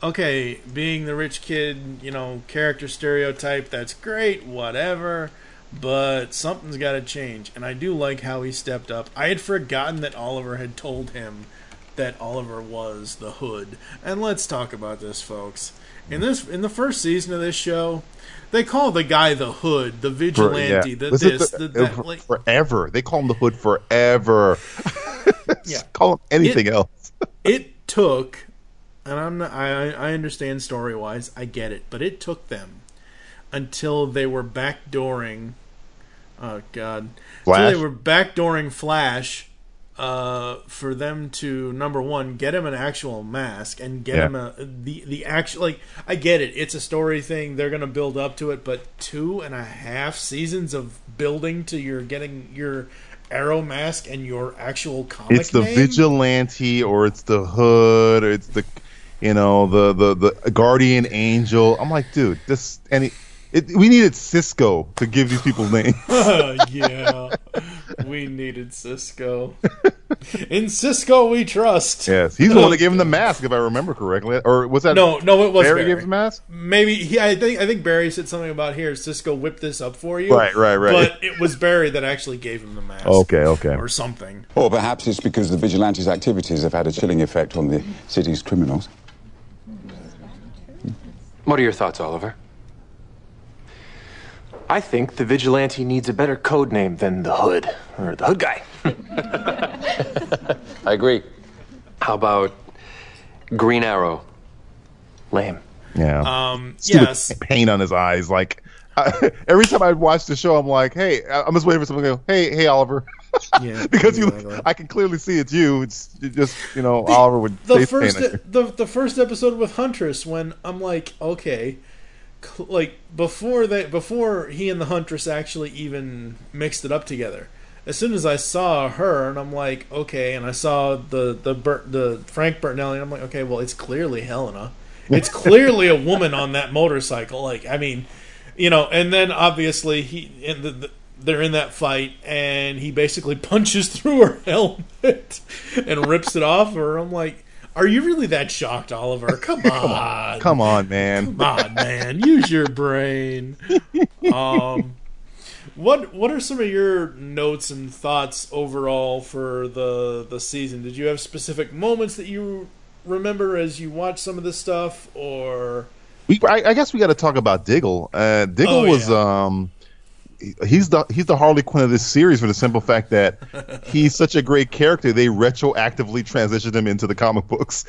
okay, being the rich kid, you know, character stereotype, that's great, whatever. But something's got to change, and I do like how he stepped up. I had forgotten that Oliver had told him that Oliver was the Hood, and let's talk about this, folks. In this, in the first season of this show, they call the guy the Hood, the For- vigilante, yeah. the this, the- the, that. for- Like, forever. They call him the Hood forever. Yeah. Call him anything It- else. it took, and I'm not, I I understand story wise, I get it, but it took them until they were backdooring. Oh God! Until they were backdooring Flash uh, for them to number one get him an actual mask and get Yeah. him a the the actual like I get it. It's a story thing. They're gonna build up to it, but two and a half seasons of building to your getting your Arrow mask and your actual comic. It's the name? vigilante, or it's the Hood, or it's the, you know, the the the guardian angel. I'm like, dude, this any. It, we needed Cisco to give these people names. yeah, we needed Cisco. In Cisco, we trust. yes, he's the one that gave him the mask, if I remember correctly. Or was that No, no, it was Barry Barry. gave him the mask? Maybe he. I think. I think Barry said something about here. Cisco whipped this up for you. Right, right, right. But it was Barry that actually gave him the mask. Okay, okay. Or something. Or perhaps it's because the vigilantes' activities have had a chilling effect on the city's criminals. What are your thoughts, Oliver? I think the vigilante needs a better code name than the Hood or the Hood guy. I agree. How about Green Arrow? Lame. Yeah. Um. Stupid Yes. pain on his eyes. Like I, every time I watch the show, I'm like, hey, I'm just waiting for someone to go, hey, hey, Oliver. Yeah. because exactly. you, I can clearly see it's you. It's just you know Oliver would the face first paint at the the first episode with Huntress when I'm like okay cl- like before they before he and the Huntress actually even mixed it up together as soon as I saw her, and I'm like, okay, and I saw the the the Frank Bertinelli, and I'm like, okay, well, it's clearly Helena. It's clearly a woman on that motorcycle. Like, I mean, you know, and then obviously he in the, the they're in that fight, and he basically punches through her helmet and rips it off her. I'm like, are you really that shocked, Oliver? Come on, Come on, man. come on, man, use your brain. Um, what what are some of your notes and thoughts overall for the the season? Did you have specific moments that you remember as you watch some of this stuff, or We, I, I guess we got to talk about Diggle. Uh, Diggle Oh, was um, he- he's the he's the Harley Quinn of this series for the simple fact that he's such a great character. They retroactively transitioned him into the comic books,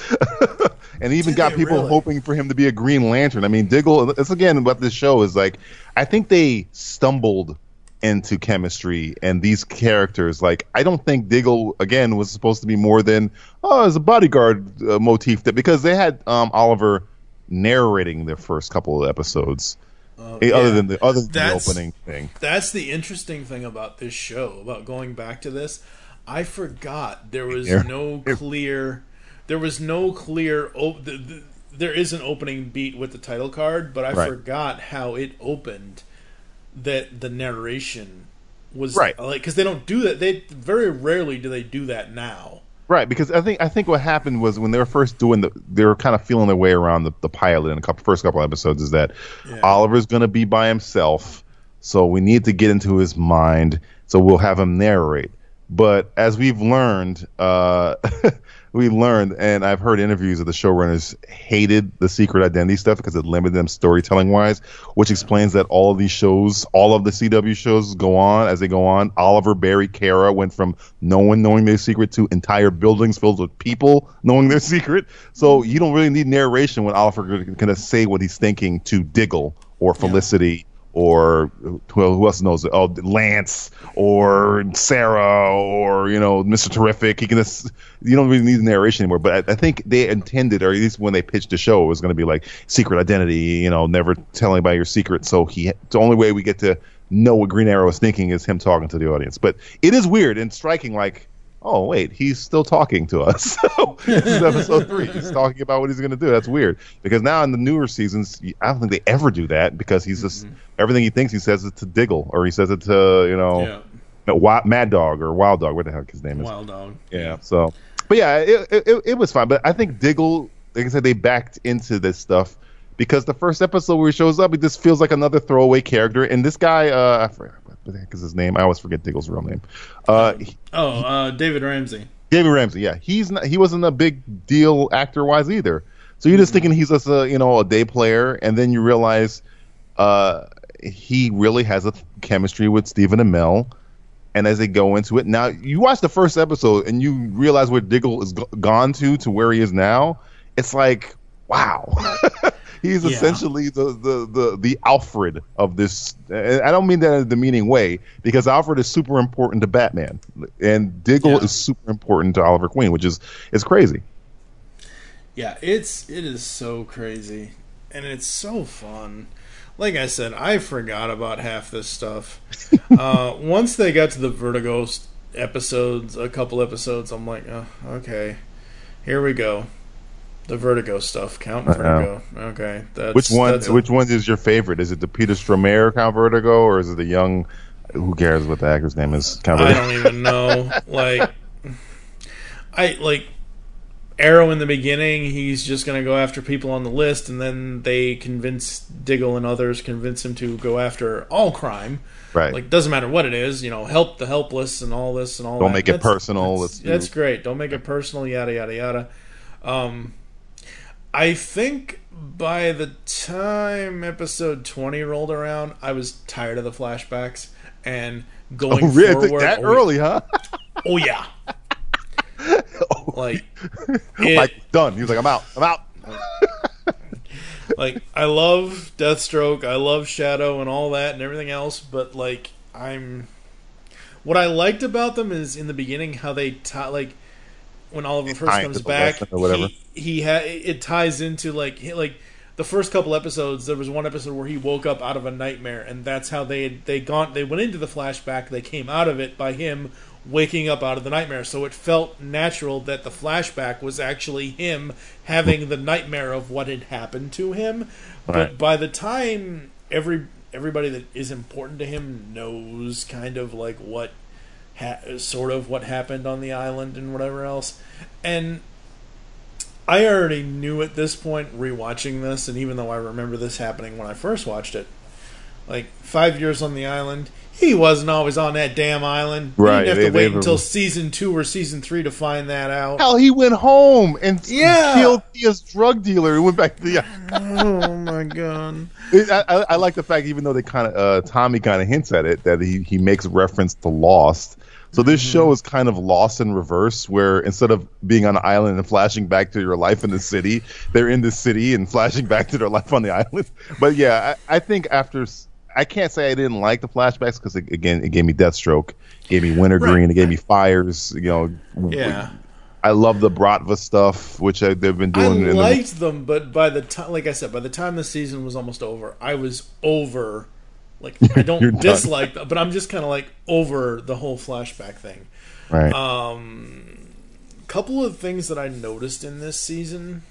and even got people really? hoping for him to be a Green Lantern. I mean, Diggle. It's again what this show is like. I think they stumbled into chemistry and these characters. Like, I don't think Diggle again was supposed to be more than oh, as a bodyguard uh, motif. That because they had um, Oliver narrating the first couple of episodes. Eh, other than the other than the opening thing. That's the interesting thing about this show, about going back to this. I forgot there was Yeah. no clear, there was no clear. Oh, the, the, there is an opening beat with the title card, but I Right. forgot how it opened. That the narration was Right. like because they don't do that. They very rarely do they do that now. Right, because I think I think what happened was when they were first doing the, they were kind of feeling their way around the, the pilot in the couple, first couple episodes. Is that Oliver's going to be by himself, so we need to get into his mind. So we'll have him narrate. But as we've learned, uh, we learned, and I've heard interviews of the showrunners hated the secret identity stuff because it limited them storytelling wise, which explains that all of these shows, all of the CW shows go on as they go on. Oliver, Barry, Kara went from no one knowing their secret to entire buildings filled with people knowing their secret. So you don't really need narration when Oliver can say what he's thinking to Diggle or Felicity or well, who else knows? Oh, Lance or Sarah or you know Mr. Terrific. He can just you don't really need narration anymore. But I, I think they intended, or at least when they pitched the show, it was going to be like secret identity. You know, never tell anybody your secret. So he the only way we get to know what Green Arrow is thinking is him talking to the audience. But it is weird and striking. Like. Oh wait, he's still talking to us. So this is episode three. He's talking about what he's going to do. That's weird because now in the newer seasons, I don't think they ever do that because he's just everything he thinks he says it to Diggle or he says it to you know Yeah. no, Mad Dog or Wild Dog, what the heck his name is. Wild Dog. Yeah. So, but yeah, it, it, it, was fine. But I think Diggle, like I said, they backed into this stuff because the first episode where he shows up, it just feels like another throwaway character. And this guy, uh, I forgot what the heck is his name? I always forget Diggle's real name. Uh, Oh, uh, David Ramsey. David Ramsey, yeah, he's not, he wasn't a big deal actor wise either. So you're just thinking he's just a you know a day player, and then you realize uh, he really has a chemistry with Stephen Amell. And as they go into it, now you watch the first episode and you realize where Diggle is go- gone to to where he is now. It's like wow, he's Yeah. essentially the, the the the Alfred of this. I don't mean that in the meaning way because Alfred is super important to Batman, and Diggle is super important to Oliver Queen, which is is crazy. Yeah, it's it is so crazy, and it's so fun. Like I said, I forgot about half this stuff. uh, once they got to the Vertigo episodes, a couple episodes, I'm like, oh, okay, here we go. The Vertigo stuff, Count Uh-oh. Vertigo. Okay, that's which one? That's a- which one is your favorite? Is it the Peter Stormare Count Vertigo, or is it the young? Who cares what the actor's name is? Count I don't even know. like, I like Arrow in the beginning. He's just gonna go after people on the list, and then they convince Diggle and others convince him to go after all crime. Right. Like, doesn't matter what it is. You know, help the helpless and all this and all. That. Don't that. make it That's- personal. That's, that's great. Don't make it personal. Yada yada yada. Um, I think by the time episode twenty rolled around, I was tired of the flashbacks and going Oh, really? forward. That oh, early, huh? Oh yeah. like, like done. He was like, I'm out. I'm out. like I love Deathstroke, I love Shado and all that and everything else, but like I'm what I liked about them is in the beginning how they tie like when Oliver first comes back, or whatever. he, he ha- it ties into like like the first couple episodes, there was one episode where he woke up out of a nightmare, and that's how they they gone. They went into the flashback. They came out of it by him waking up out of the nightmare. So it felt natural that the flashback was actually him having the nightmare of what had happened to him. But by the time every everybody that is important to him knows kind of like what ha- sort of what happened on the island and whatever else, and I already knew at this point rewatching this, and even though I remember this happening when I first watched it, like five years on the island, he wasn't always on that damn island. Right, He didn't have they- to wait they- until season two or season three to find that out. Hell, he went home and s- Yeah. killed his drug dealer. He went back to the. oh my god! I, I, I like the fact, even though they kind of uh, Tommy kind of hints at it, that he he makes reference to Lost. So this Mm-hmm. show is kind of Lost in reverse, where instead of being on an island and flashing back to your life in the city, they're in the city and flashing back to their life on the island. But yeah, I, I think after I can't say I didn't like the flashbacks because again, it gave me Deathstroke, gave me Wintergreen, it gave me Fyers. You know, Yeah. I love the Bratva stuff, which I, they've been I doing. in the- liked them, but by the time, like I said, by the time the season was almost over, I was over. Like I don't dislike, but I'm just kind of like over the whole flashback thing. Right. Um, couple of things that I noticed in this season,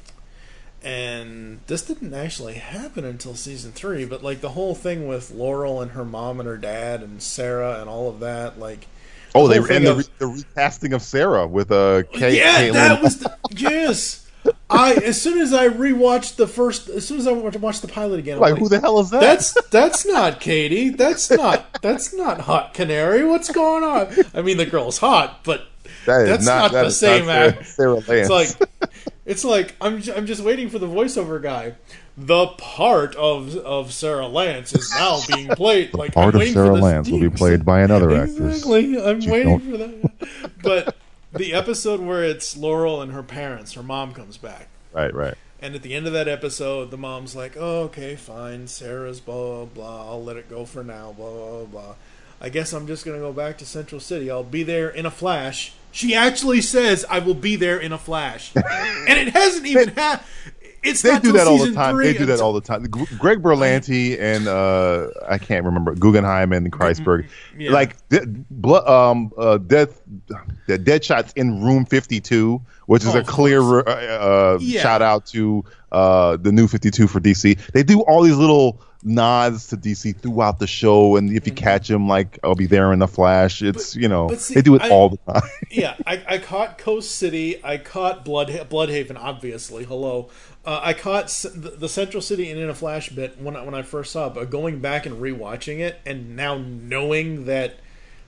and this didn't actually happen until season three, but like the whole thing with Laurel and her mom and her dad and Sarah and all of that, like. Oh, the they and the, re, the recasting of Sarah with uh, Kate. yeah, Caitlin. that was the, yes. I as soon as I rewatched the first, as soon as I watched the pilot again, I'm Like, who the hell is that? That's that's not Caity. That's not that's not Hot Canary. What's going on? I mean, the girl's hot, but That that's not- not, that the same not Sarah- act. Sarah It's like it's like I'm I'm just waiting for the voiceover guy. The part of of Sarah Lance is now being played. like Part of Sarah Lance will be played by another actress. Exactly. I'm You waiting don't- for that. But the episode where it's Laurel and her parents, her mom comes back. Right, right. And at the end of that episode, the mom's like, oh, okay, fine. Sarah's blah, blah, blah. I'll let it go for now, blah, blah, blah. I guess I'm just going to go back to Central City. I'll be there in a flash. She actually says, I will be there in a flash. and it hasn't even happened. It's They do that all the time. They do that all the time. Greg Berlanti and uh, I can't remember Guggenheim and Kreisberg. Yeah. Like um, uh, death, the dead shots in room fifty two, which is Oh, a clear uh, uh, Yeah. shout out to uh, the new fifty two for DC. They do all these little nods to DC throughout the show, and if you catch him, like I'll be there in the flash. It's you know Mm-hmm. see, they do it I- all the time. yeah, I, I caught Coast City. I caught Blood Bloodhaven. Obviously, hello. Uh, I caught S- the, the Central City and in a flash bit when I, when I first saw it. But going back and rewatching it, and now knowing that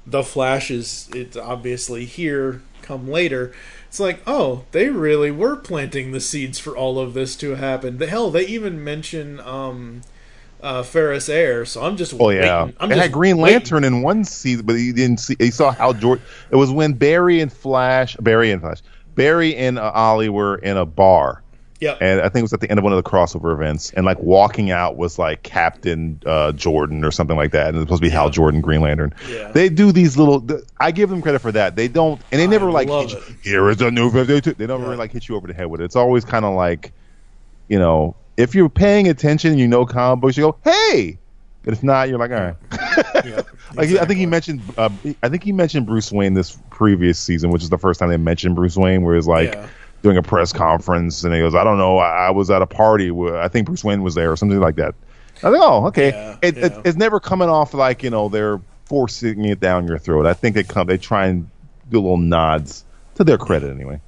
the Flash is it's obviously here come later. It's like, oh, they really were planting the seeds for all of this to happen. The hell, they even mention um, uh, Ferris Air. So I'm just Oh yeah. I'm it had Green waiting. Lantern in one season, but he didn't see. He saw how George. It was when Barry and Flash, Barry and Flash, Barry and uh, Ollie were in a bar. Yep. And I think it was at the end of one of the crossover events, and like walking out was like Captain uh, Jordan or something like that, and it's supposed to be Hal Jordan, Green Lantern. Yeah. They do these little. th- I give them credit for that. They don't, and they never like hit you, here is a new 52. They don't really like hit you over the head with it. It's always kind of like, you know, if you're paying attention, you know comic books, you go, hey. But if not, you're like, all right. like I think he mentioned, uh, I think he mentioned Bruce Wayne this previous season, which is the first time they mentioned Bruce Wayne, where it's like Yeah. doing a press conference, and he goes, I don't know, I, I was at a party where I think Bruce Wayne was there or something like that. I think, oh, okay. Yeah, it, it, it's never coming off like you know they're forcing it down your throat. I think they come, they try and do little nods to their credit anyway.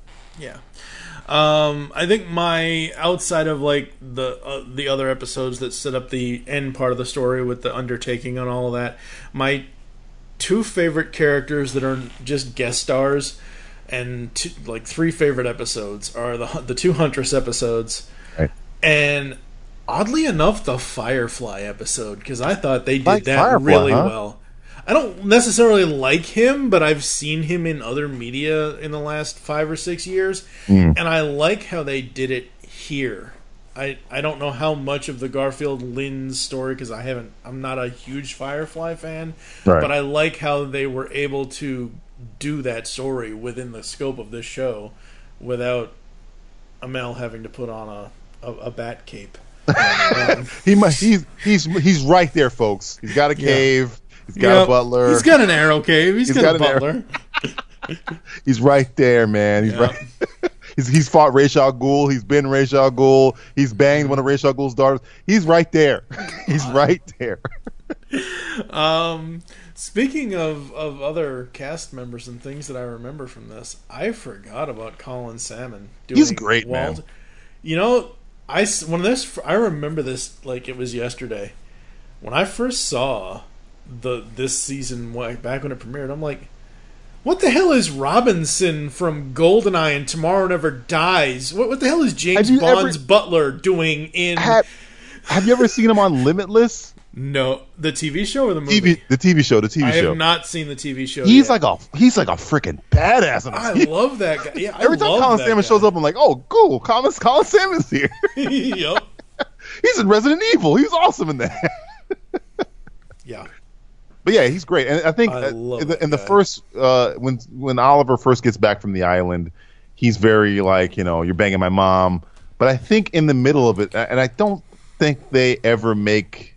Um, I think my outside of like the uh, the other episodes that set up the end part of the story with the undertaking and all of that, my two favorite characters that are just guest stars and two, like three favorite episodes are the the two Huntress episodes, Right. and oddly enough, the Firefly episode because I thought they did Like that Firefly, really huh? well. I don't necessarily like him, but I've seen him in other media in the last five or six years, Mm. and I like how they did it here. I I don't know how much of the Garfield Lynns story because I haven't. I'm not a huge Firefly fan, Right. but I like how they were able to do that story within the scope of this show without Amell having to put on a a, a bat cape. he might, he's he's he's right there, folks. He's got a Yeah. cave. He's got Yep. a butler. He's got an arrow cave. He's got a butler. He's right there, man. He's right. he's he's fought Ra's al Ghul. He's been Ra's al Ghul. He's banged one of Ra's al Ghul's daughters. He's right there. he's right there. Um, speaking of, of other cast members and things that I remember from this, I forgot about Colin Salmon. Doing He's great, man. You know, I when this I remember this like it was yesterday. When I first saw the this season back when it premiered, I'm like, what the hell is Robinson from Goldeneye and Tomorrow Never Dies? What what the hell is James you ever- Bond's butler doing in Have, have you ever seen him on Limitless? No, the TV show or the movie? TV, the TV show, the TV I show. I have not seen the TV show. he's yet. like a he's like a freaking badass. I this. love that guy. Yeah, Every time Colin Salmon shows up, I'm like, oh, cool. Colin, Colin Salmon's here. yep. he's in Resident Evil. He's awesome in that. Yeah. But yeah, he's great, and I think I uh, in the, in the first uh, when when Oliver first gets back from the island, he's very like you know you're banging my mom. But I think in the middle of it, and I don't think they ever make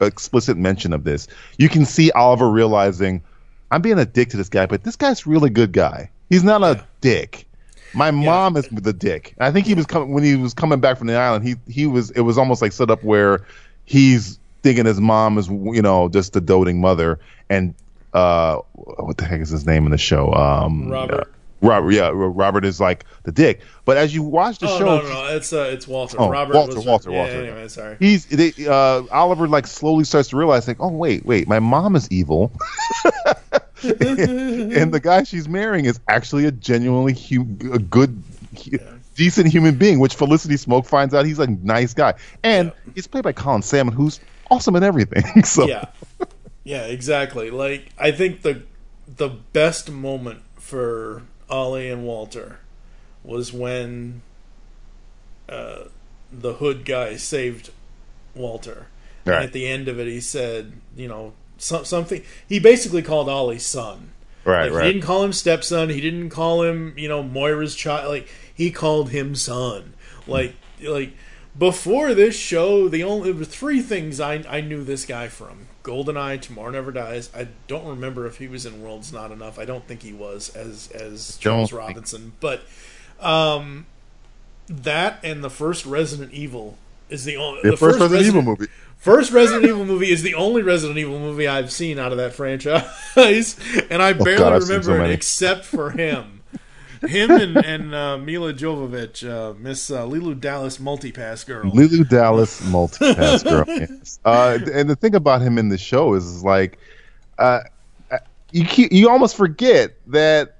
explicit mention of this. You can see Oliver realizing I'm being a dick to this guy, but this guy's a really good guy. He's not a dick. My mom is the dick. I think he was coming when he was coming back from the island. He he was it was almost like set up where he's thinking his mom is you know just a doting mother and uh what the heck is his name in the show um Robert. uh, Robert yeah Robert is like the dick but as you watch the oh show no, no, no, it's uh, it's Walter. Oh, Robert Walter, was, Walter, yeah, Walter. Anyway, sorry. He's they, uh, Oliver like slowly starts to realize like, oh wait, wait, my mom is evil, and the guy she's marrying is actually a genuinely hu- a good, hu- decent human being. Which Felicity Smoak finds out he's a nice guy, and he's played by Colin Salmon, who's awesome in everything. so Yeah. Yeah, exactly. Like I think the the best moment for Ollie and Walter was when uh, the hood guy saved Walter. Right. And at the end of it, he said, you know, some, something. He basically called Ollie son. Right, Like, right. He didn't call him stepson. He didn't call him, you know, Moira's child. Like he called him son. Like, like before this show, the only there three things I I knew this guy from: Goldeneye, Tomorrow Never Dies. I don't remember if he was in World's Not Enough. I don't think he was as as Charles Robinson, but um, that and the first Resident Evil is the only the, first Resident Evil movie. First Resident Evil movie is the only Resident Evil movie I've seen out of that franchise, and I barely Oh, God, remember so it except for him. Him and, and uh, Milla Jovovich, uh, Miss uh, Leeloo Dallas multipass girl. Lulu Dallas multipass girl. Yes. Uh, and the thing about him in the show is, is like, uh, uh, you keep, you almost forget that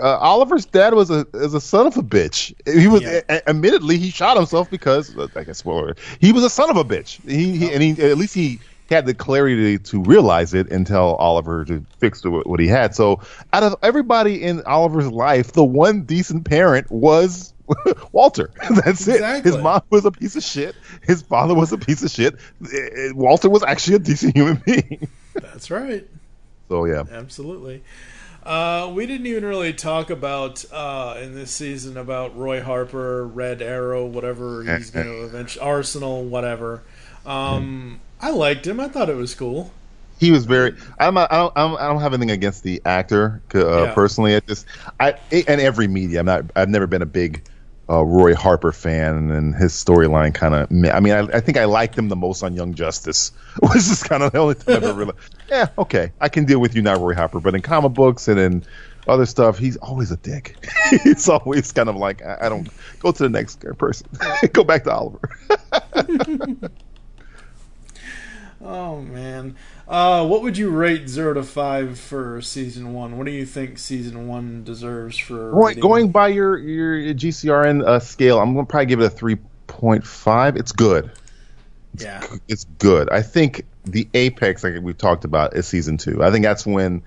uh, Oliver's dad was a is a son of a bitch. He was a- admittedly he shot himself because I guess spoiler. He was a son of a bitch. He, he and he at least he had the clarity to realize it and tell Oliver to fix what he had. So out of everybody in Oliver's life, the one decent parent was Walter. That's it. His mom was a piece of shit. His father was a piece of shit. Eh, Walter was actually a decent human being. That's right. So yeah. Absolutely. Uh, we didn't even really talk about uh, in this season about Roy Harper, Red Arrow, whatever he's going to eventually Arsenal, whatever. Um, I liked him. I thought it was cool. he was very. I'm. not- I don't. I'm, I don't have anything against the actor uh, Yeah. personally. I just. I and every media. I'm not. I've never been a big uh, Roy Harper fan, and his storyline kind of. I mean, I, I think I liked him the most on Young Justice, which is kind of the only time I've ever really. Yeah, okay, I can deal with you not Roy Harper, but in comic books and in other stuff, he's always a dick. it's always kind of like I, I don't go to the next person. go back to Oliver. Oh man, uh, what would you rate zero to five for season one? What do you think season one deserves for? Going, rating? going by your your GCRN uh, scale, I'm gonna probably give it a three point five. It's good. Yeah. It's good. I think the apex, like we talked about, is season two. I think that's when,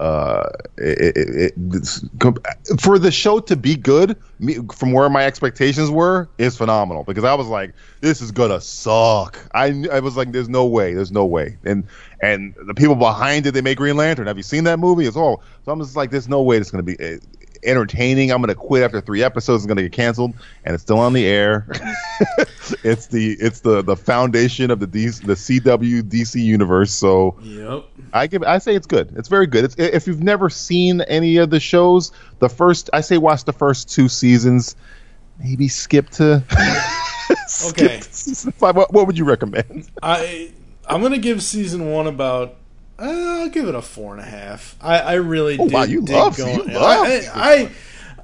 uh, it, it, it, for the show to be good, me, from where my expectations were, is phenomenal. Because I was like, this is gonna suck. I I was like, there's no way, there's no way. And and the people behind it, they made Green Lantern. Have you seen that movie? It's all. So I'm just like, there's no way it's gonna be. Entertaining. I'm going to quit after three episodes. It's going to get canceled, and it's still on the air. it's the it's the the foundation of the DC, the CW DC universe. So Yep. I give I say it's good. It's very good. It's, if you've never seen any of the shows, the first I say watch the first two seasons. Maybe skip to skip Okay. to season five. What, what would you recommend? I I'm gonna give season one about. Uh, I'll give it a four and a half. I, I really Oh, did. wow, you dig love- going. you love I, I,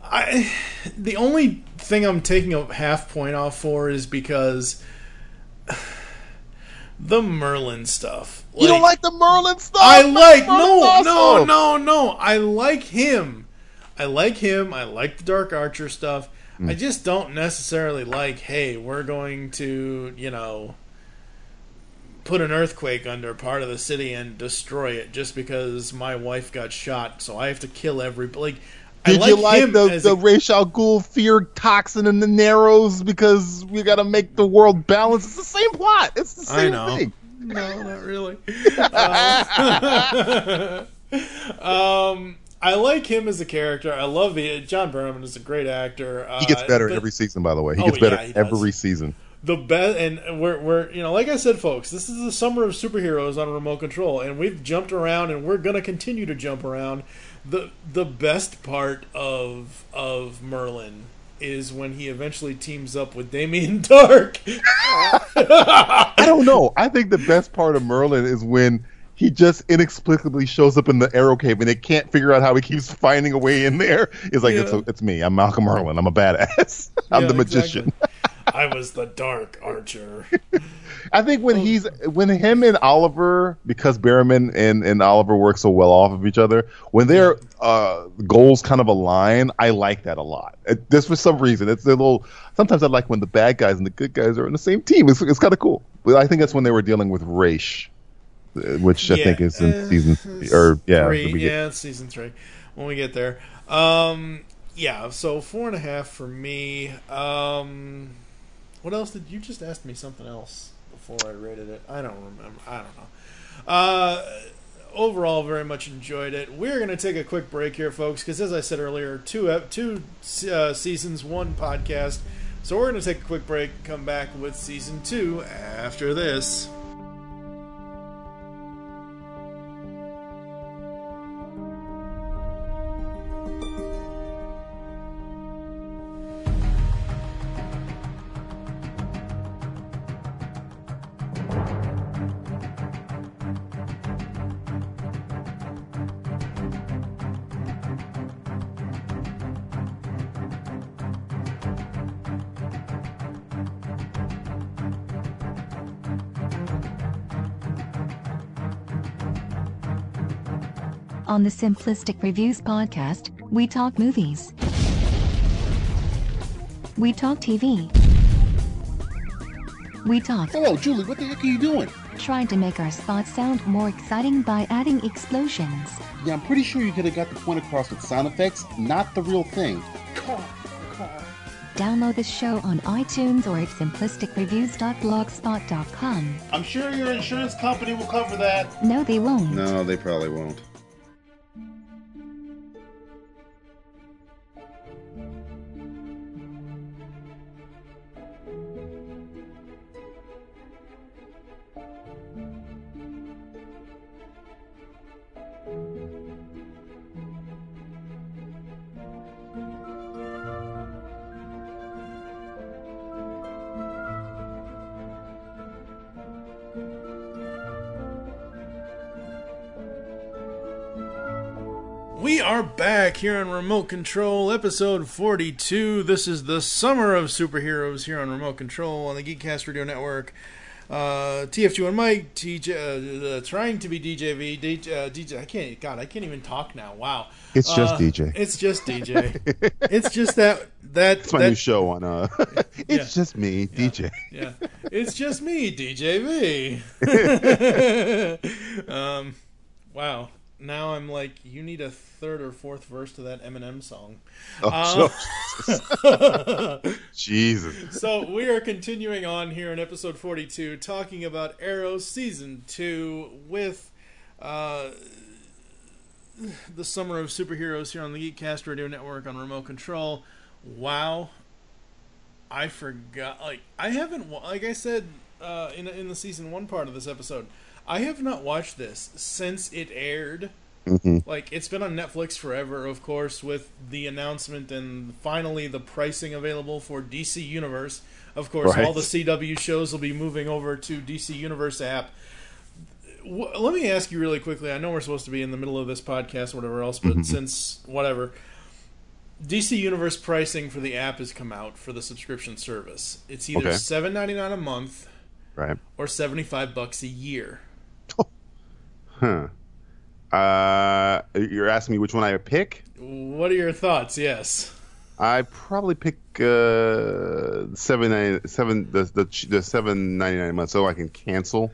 I, the only thing I'm taking a half point off for is because the Merlyn stuff. you don't like the Merlyn stuff? I like no, Merlyn's no, no, no. I like him. I like him. I like the Dark Archer stuff. Hmm. I just don't necessarily like. Hey, we're going to you know put an earthquake under part of the city and destroy it just because my wife got shot, so I have to kill every like. I Did like you like him the, as the a- Ra's al Ghul fear toxin in the Narrows because we got to make the world balance? It's the same plot. It's the I same know. thing. No, not really. Um, um, I like him as a character. I love the John Barrowman is a great actor. Uh, He gets better the, every season, by the way. He Oh, gets better yeah, he does. every season. The best, and we're we're you know, like I said, folks, this is the summer of superheroes on remote control, and we've jumped around, and we're gonna continue to jump around. the The best part of of Merlyn is when he eventually teams up with Damien Dark. I don't know. I think the best part of Merlyn is when he just inexplicably shows up in the Arrow Cave and they can't figure out how he keeps finding a way in there. It's like it's, Yeah. it's me. I'm Malcolm Merlyn. I'm a badass. I'm Yeah, the magician. exactly. I was the Dark Archer. I think when he's when him and Oliver, because Barrowman and, and Oliver work so well off of each other, when their uh, goals kind of align, I like that a lot. It, this for some reason, it's a little. Sometimes I like when the bad guys and the good guys are on the same team. It's, it's kind of cool. But I think that's when they were dealing with Ra's, uh, which I Yeah, think is in uh, season three, or yeah, three, yeah, season three. When we get there, um, yeah. So four and a half for me. Um, what else did you just ask me? Something else before I rated it. I don't remember. I don't know. Uh, overall, very much enjoyed it. We're going to take a quick break here, folks, because as I said earlier, two two uh, seasons, one podcast. So we're going to take a quick break. Come back with season two after this. On the Simplistic Reviews podcast, we talk movies. We talk TV. We talk. Hello, Julie. What the heck are you doing? Trying to make our spots sound more exciting by adding explosions. Yeah, I'm pretty sure you could have got the point across with sound effects, not the real thing. Download the show on iTunes or at simplisticreviews.blogspot.com. I'm sure your insurance company will cover that. No, they won't. No, they probably won't. Here on Remote Control, episode 42. This is the summer of superheroes here on Remote Control on the Geekcast Radio Network. Uh, TFG and Mike, TJ, uh, uh, trying to be DJV, DJ, uh, DJ. I can't. God, I can't even talk now. Wow. It's just Uh, DJ. It's just DJ. it's just that that. It's my that, new show on. uh It's just me, DJ. yeah, it's just me, DJV. um, wow. Now I'm like, you need a third or fourth verse to that Eminem song. Oh, Uh, Jesus. so we are continuing on here in episode 42, talking about Arrow season two with uh, the summer of superheroes here on the Geekcast Radio Network on remote control. Wow, I forgot. Like I haven't, like I said uh, in in the season one part of this episode, I have not watched this since it aired. Mhm. Like it's been on Netflix forever, of course, with the announcement and finally the pricing available for DC Universe. Of course, Right. all the CW shows will be moving over to DC Universe app. W- let me ask you really quickly. I know we're supposed to be in the middle of this podcast, or whatever else, but Mhm. since whatever, DC Universe pricing for the app has come out for the subscription service. It's either Okay. seven ninety nine a month Right. or seventy five bucks a year. Huh. Uh, you're asking me which one I pick? What are your thoughts? Yes. I probably pick uh seven ninety seven the the the seven ninety nine a month so I can cancel.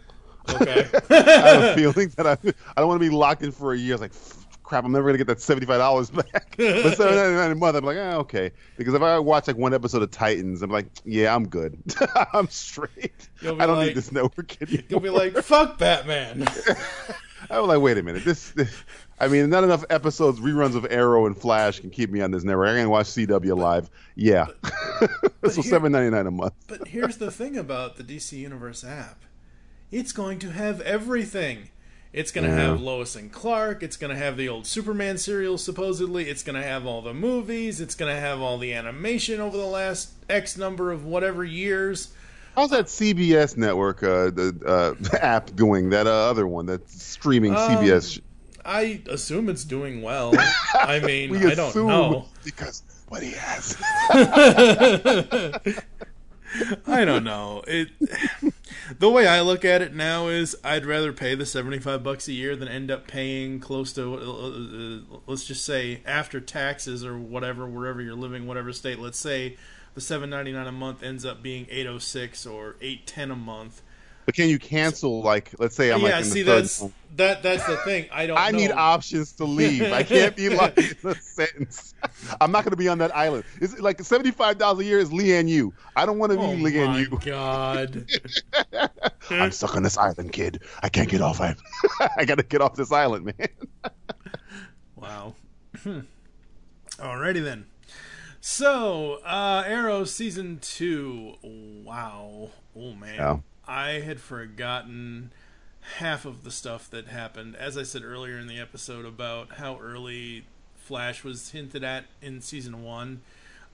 Okay. I have a feeling that I I don't want to be locked in for a year. It's like crap. I'm never gonna get that seventy five dollars back. but seven ninety nine a month, I'm like, ah, okay. Because if I watch like one episode of Titans, I'm like, yeah, I'm good. I'm straight. I don't like- need this network anymore. You'll be like, "Fuck Batman." I was like, wait a minute. This, this, I mean, not enough episodes, reruns of Arrow and Flash can keep me on this network. I can watch CW live. Yeah. so seven ninety nine a month. But here's the thing about the DC Universe app. It's going to have everything. It's going to Yeah. have Lois and Clark. It's going to have the old Superman serial, supposedly. It's going to have all the movies. It's going to have all the animation over the last X number of whatever years. How's that CBS network uh, the uh, app doing? That uh, other one that's streaming Um, CBS. I assume it's doing well. I mean, We I don't know. because what he has. I don't know. It the way I look at it now is I'd rather pay the 75 bucks a year than end up paying close to uh, uh, let's just say after taxes or whatever wherever you're living whatever state let's say the 7.99 a month ends up being 806 or 810 a month. But can you cancel? Like, let's say I'm yeah, like in see the third. that's that that's the thing. I don't I know. need options to leave. I can't be like in a sentence. I'm not going to be on that island. Is it like seventy five dollars a year is Lian Yu. I don't want to be Oh Leanne my God. I'm stuck on this island, kid. I can't get off. I, I got to get off this island, man. Wow. Alrighty then. So, uh, Arrow season two. Wow. Oh man. Yeah. I had forgotten half of the stuff that happened. As I said earlier in the episode about how early Flash was hinted at in season one.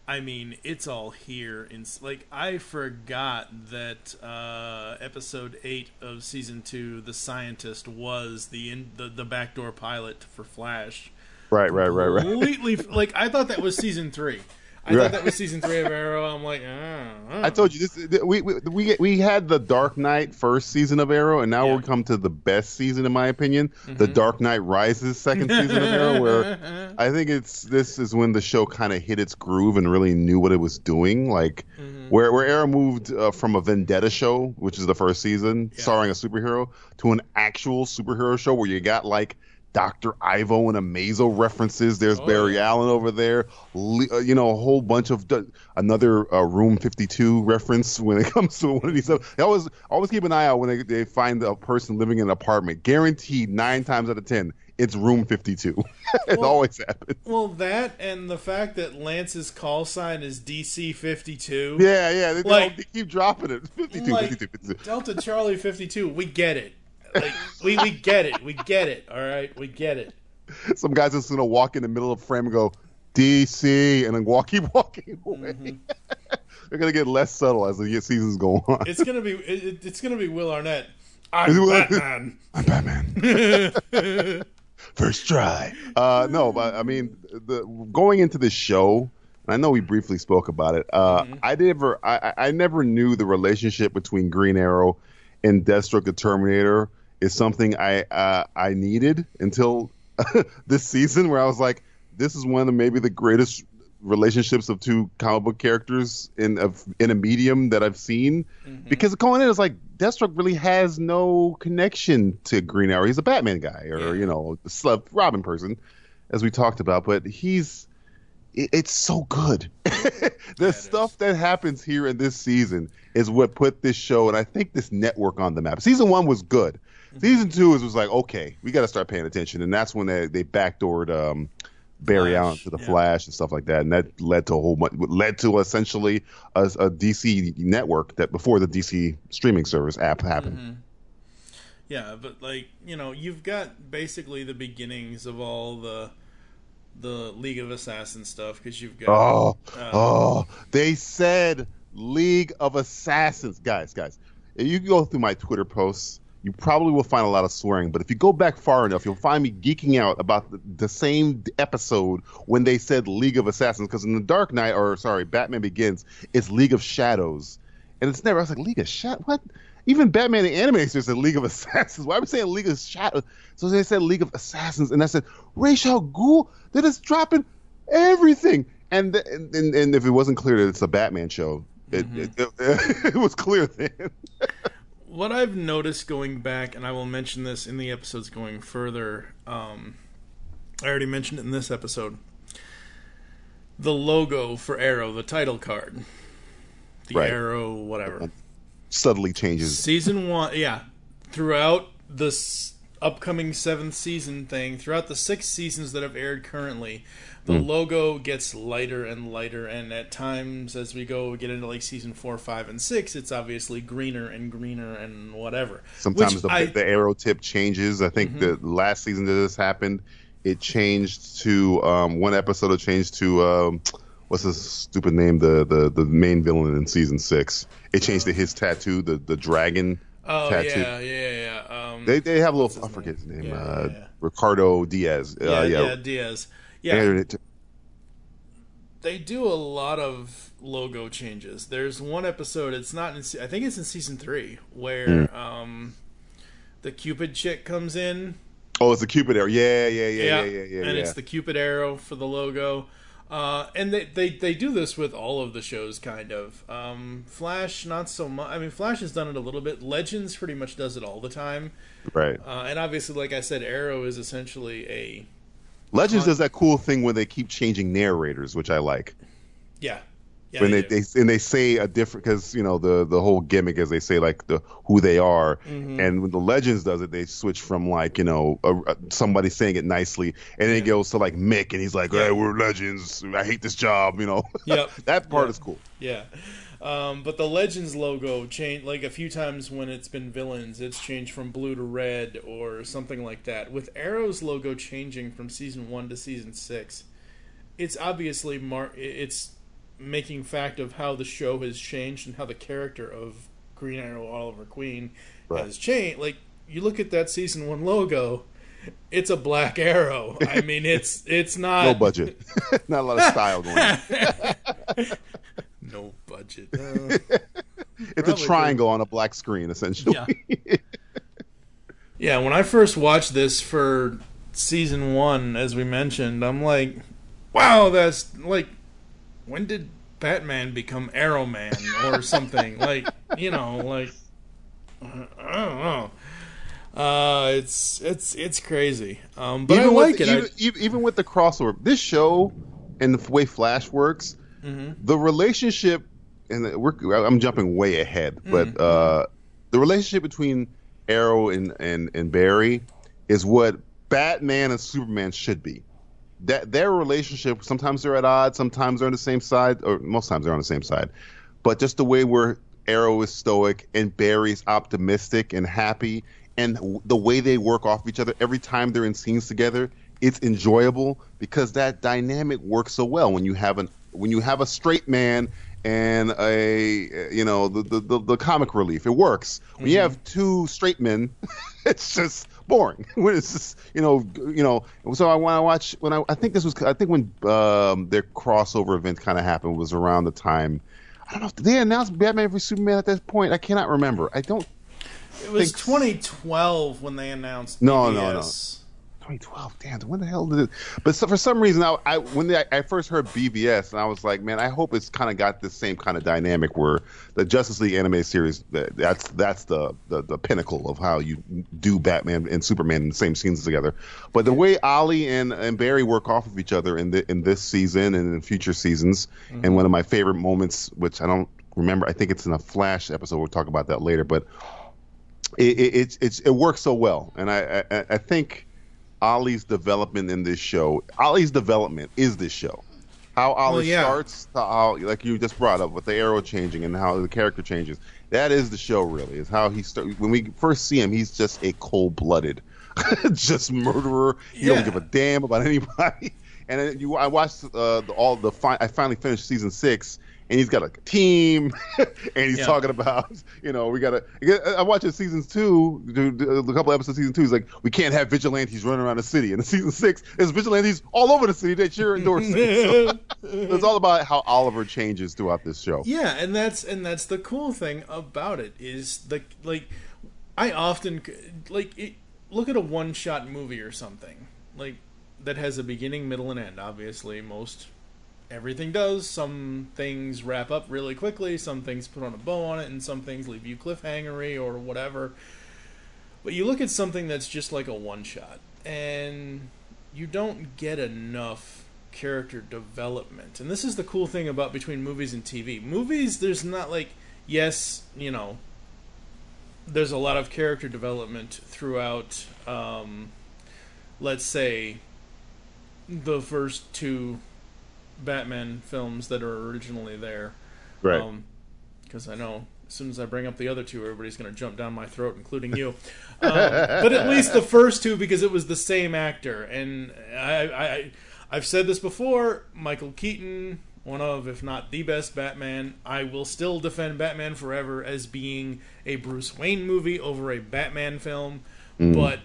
I mean, it's all here. In like, I forgot that uh, episode eight of season two, the scientist was the in, the the backdoor pilot for Flash Right, right, right, right. completely like I thought that was season three. I Right. thought that was season three of Arrow. I'm like, ah, ah. I told you this. We we we, we had the Dark Knight first season of Arrow, and now we come to the best season, in my opinion, Mm-hmm. the Dark Knight Rises second season of Arrow, where I think it's this is when the show kind of hit its groove and really knew what it was doing. Like Mm-hmm. where where Arrow moved uh, from a Vendetta show, which is the first season, starring a superhero, to an actual superhero show where you got like. Dr. Ivo and Amazo references. There's Barry Allen over there. Le- uh, you know, a whole bunch of d- another uh, Room 52 reference when it comes to one of these stuff. They always always keep an eye out when they, they find a person living in an apartment. Guaranteed nine times out of ten, it's Room 52. it Well- always happens. Well, that and the fact that Lance's call sign is DC fifty two. Yeah, yeah. They, Like- they keep dropping it. 52, like 52, 52. Delta Charlie fifty two. We get it. Like we we get it. We get it. All right, we get it. Some guys just gonna walk in the middle of the frame and go DC, and then walk, keep walking away. Mm-hmm. They're gonna get less subtle as the seasons go on. It's gonna be it, it- it's gonna be Will Arnett. I'm Is it Will- Batman. I'm Batman. First try. Uh, no, but I mean, the going into the show, and I know we briefly spoke about it. Uh, I never, I I never knew the relationship between Green Arrow and Deathstroke the Terminator is something I uh, I needed until this season, where I was like, this is one of maybe the greatest relationships of two comic book characters in of in a medium that I've seen. Because going in, it's like Deathstroke really has no connection to Green Arrow. He's a Batman guy, or you know, a Robin person, as we talked about. But he's it- it's so good. the stuff that happens here in this season is what put this show and I think this network on the map. Season one was good. Season two is was like, okay, we got to start paying attention, and that's when they they backdoored um, Barry Flash, Allen to the Flash and stuff like that, and that led to a whole much led to essentially a, a DC network that before the DC streaming service app happened. Mhm. Yeah, but like you know, you've got basically the beginnings of all the the League of Assassins stuff because you've got Oh, uh, oh, they said League of Assassins, guys, guys. If you go through my Twitter posts, you probably will find a lot of swearing. But if you go back far enough, you'll find me geeking out about the, the same episode when they said League of Assassins. Because in the Dark Knight, or sorry, Batman Begins, it's League of Shadows, and it's never. I was like League of Shadows. What? Even Batman the animated series said League of Assassins. Why are we saying League of Shadows? So they said League of Assassins, and I said Ra's al Ghul. They're just dropping everything. And, th- and and if it wasn't clear that it's a Batman show, it, mm-hmm. it, it, it was clear then. what I've noticed going back, and I will mention this in the episodes going further. Um, I already mentioned it in this episode. The logo for Arrow, the title card, the Right. Arrow, whatever. Subtly changes. Season one, yeah. Throughout this upcoming seventh season thing, throughout the six seasons that have aired currently, the Mm. logo gets lighter and lighter, and at times, as we go get into like season four, five, and six, it's obviously greener and greener and whatever. Sometimes the, I- the arrow tip changes. I think Mhm. the last season that this happened, it changed to um, one episode. It changed to um, what's his stupid name? The, the the main villain in season six. It changed to his tattoo, the the dragon Oh tattoo. yeah, yeah, yeah. Um, They they have a little. I forget his name. Yeah, uh, yeah, yeah. Ricardo Diaz. yeah, uh, yeah, yeah. Diaz. They Yeah, added it to- they do a lot of logo changes. There's one episode. It's not. In, I think it's in season three where Mm. um, the Cupid chick comes in. Oh, it's the Cupid arrow. Yeah, yeah, yeah, yeah, yeah, yeah. and yeah. it's the Cupid arrow for the logo. Uh, and they, they they do this with all of the shows, kind of. Um, Flash, not so much. I mean, Flash has done it a little bit. Legends pretty much does it all the time. right. Uh, and obviously, like I said, Arrow is essentially a Legends does that cool thing where they keep changing narrators, which I like. yeah. Yeah, when they they, they and they say a different because you know the the whole gimmick is they say like the who they are Mhm. and when the legends does it they switch from like you know a, a- somebody saying it nicely and then it goes to like Mick and he's like hey we're legends I hate this job you know Yep. that part Yep. is cool Yeah. Um, but the Legends logo changed like a few times when it's been villains, it's changed from blue to red or something like that. With Arrow's logo changing from season one to season six, it's obviously mar- it's making fact of how the show has changed and how the character of Green Arrow Oliver Queen has changed. Like you look at that season one logo, it's a black arrow. I mean, it's it's not no budget not a lot of style going budget. Uh, it's a probably triangle on a black screen essentially Yeah, yeah, when I first watched this for season one, as we mentioned, I'm like, wow, that's like, when did Batman become Arrow Man or something? like, you know, like, I don't know. Uh, it's it's it's crazy. Um, but I with like the- it. Even, even, even with the crossover, this show and the way Flash works, Mhm. the relationship, and we're, I'm jumping way ahead, Mm-hmm. but uh, the relationship between Arrow and, and, and Barry is what Batman and Superman should be. That their relationship, sometimes they're at odds, sometimes they're on the same side, or most times they're on the same side. But just the way where Arrow is stoic and Barry's optimistic and happy, and w- the way they work off each other every time they're in scenes together, it's enjoyable because that dynamic works so well when you have an when you have a straight man and a you know the the, the, the comic relief. It works. When you have two straight men, it's just boring. when it's just you know you know. So I when I watch when I I think this was I think when um, their crossover event kind of happened was around the time. I don't know. Did they announce Batman v Superman at that point? I cannot remember. I don't. it was think- 2012 when they announced. No, no, no. BVS. 2012. Damn, when the hell did it? But so, for some reason, I, I when they, I first heard BVS, and I was like, man, I hope it's kind of got the same kind of dynamic where the Justice League anime series that's that's the, the the pinnacle of how you do Batman and Superman in the same scenes together. But the way Ollie and, and Barry work off of each other in the, in this season and in future seasons, and mm-hmm. one of my favorite moments, which I don't remember, I think it's in a Flash episode. We'll talk about that later, but it, it it's it's it works so well, and I, I I think Ollie's development in this show, Ollie's development is this show. How Ollie Well, yeah. starts, to how like you just brought up with the arrow changing and how the character changes. That is the show, really. Is how he start when we first see him. He's just a cold blooded, just murderer. He Yeah. don't give a damn about anybody. And then you, I watched uh, the, all the. Fi- I finally finished season six, and he's got like a team, and he's Yeah. talking about, you know, we gotta. I watched seasons two, a couple episodes of season two. He's like, we can't have vigilantes running around the city. And in season six, there's vigilantes all over the city that you're endorsing. So, it's all about how Oliver changes throughout this show. Yeah, and that's and that's the cool thing about it is the like I often like it, look at a one-shot movie or something like that has a beginning, middle, and end. Obviously, most everything does. Some things wrap up really quickly. Some things put on a bow on it, and some things leave you cliffhangery or whatever. But you look at something that's just like a one-shot, and you don't get enough character development. And this is the cool thing about between movies and TV. Movies, there's not like, yes, you know, there's a lot of character development throughout, um, let's say, the first two Batman films that are originally there. Right. Because I know as soon as I bring up the other two, everybody's going to jump down my throat, including you. Um, but at least the first two, because it was the same actor, and I, I, I've said this before. Michael Keaton, one of, if not the best Batman. I will still defend Batman Forever as being a Bruce Wayne movie over a Batman film. Mm. But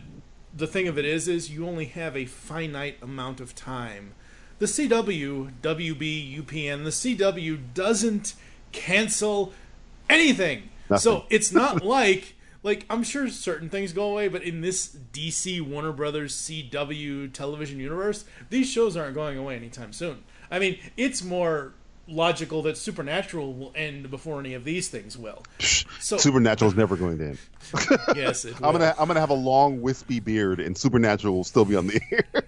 the thing of it is, is you only have a finite amount of time. The CW, WB, UPN, the CW doesn't cancel anything. So it's not like like I'm sure certain things go away, but in this DC Warner Brothers CW television universe, these shows aren't going away anytime soon. I mean, it's more logical that Supernatural will end before any of these things will. So Supernatural is never going to end. yes, it I'm gonna I'm gonna have a long wispy beard, and Supernatural will still be on the air.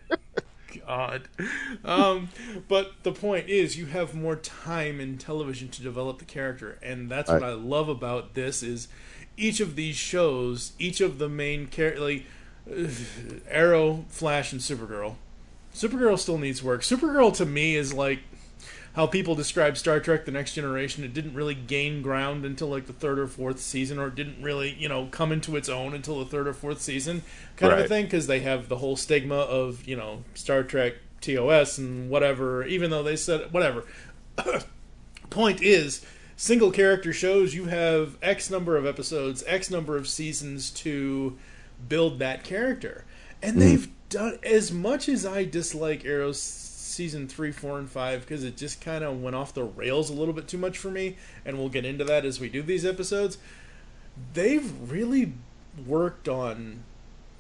God. Um, but the point is, you have more time in television to develop the character, and that's what Right. I love about this. Is each of these shows, each of the main characters, like uh, Arrow, Flash, and Supergirl. Supergirl still needs work. Supergirl to me is like how people describe Star Trek: The Next Generation. It didn't really gain ground until like the third or fourth season, or it didn't really, you know, come into its own until the third or fourth season, kind of a thing, because they have the whole stigma of you know Star Trek TOS and whatever. Even though they said whatever. Point is, single character shows you have X number of episodes, X number of seasons to build that character, and hmm. they've done as much as I dislike Arrow's season three, four, and five because it just kind of went off the rails a little bit too much for me, and we'll get into that as we do these episodes. They've really worked on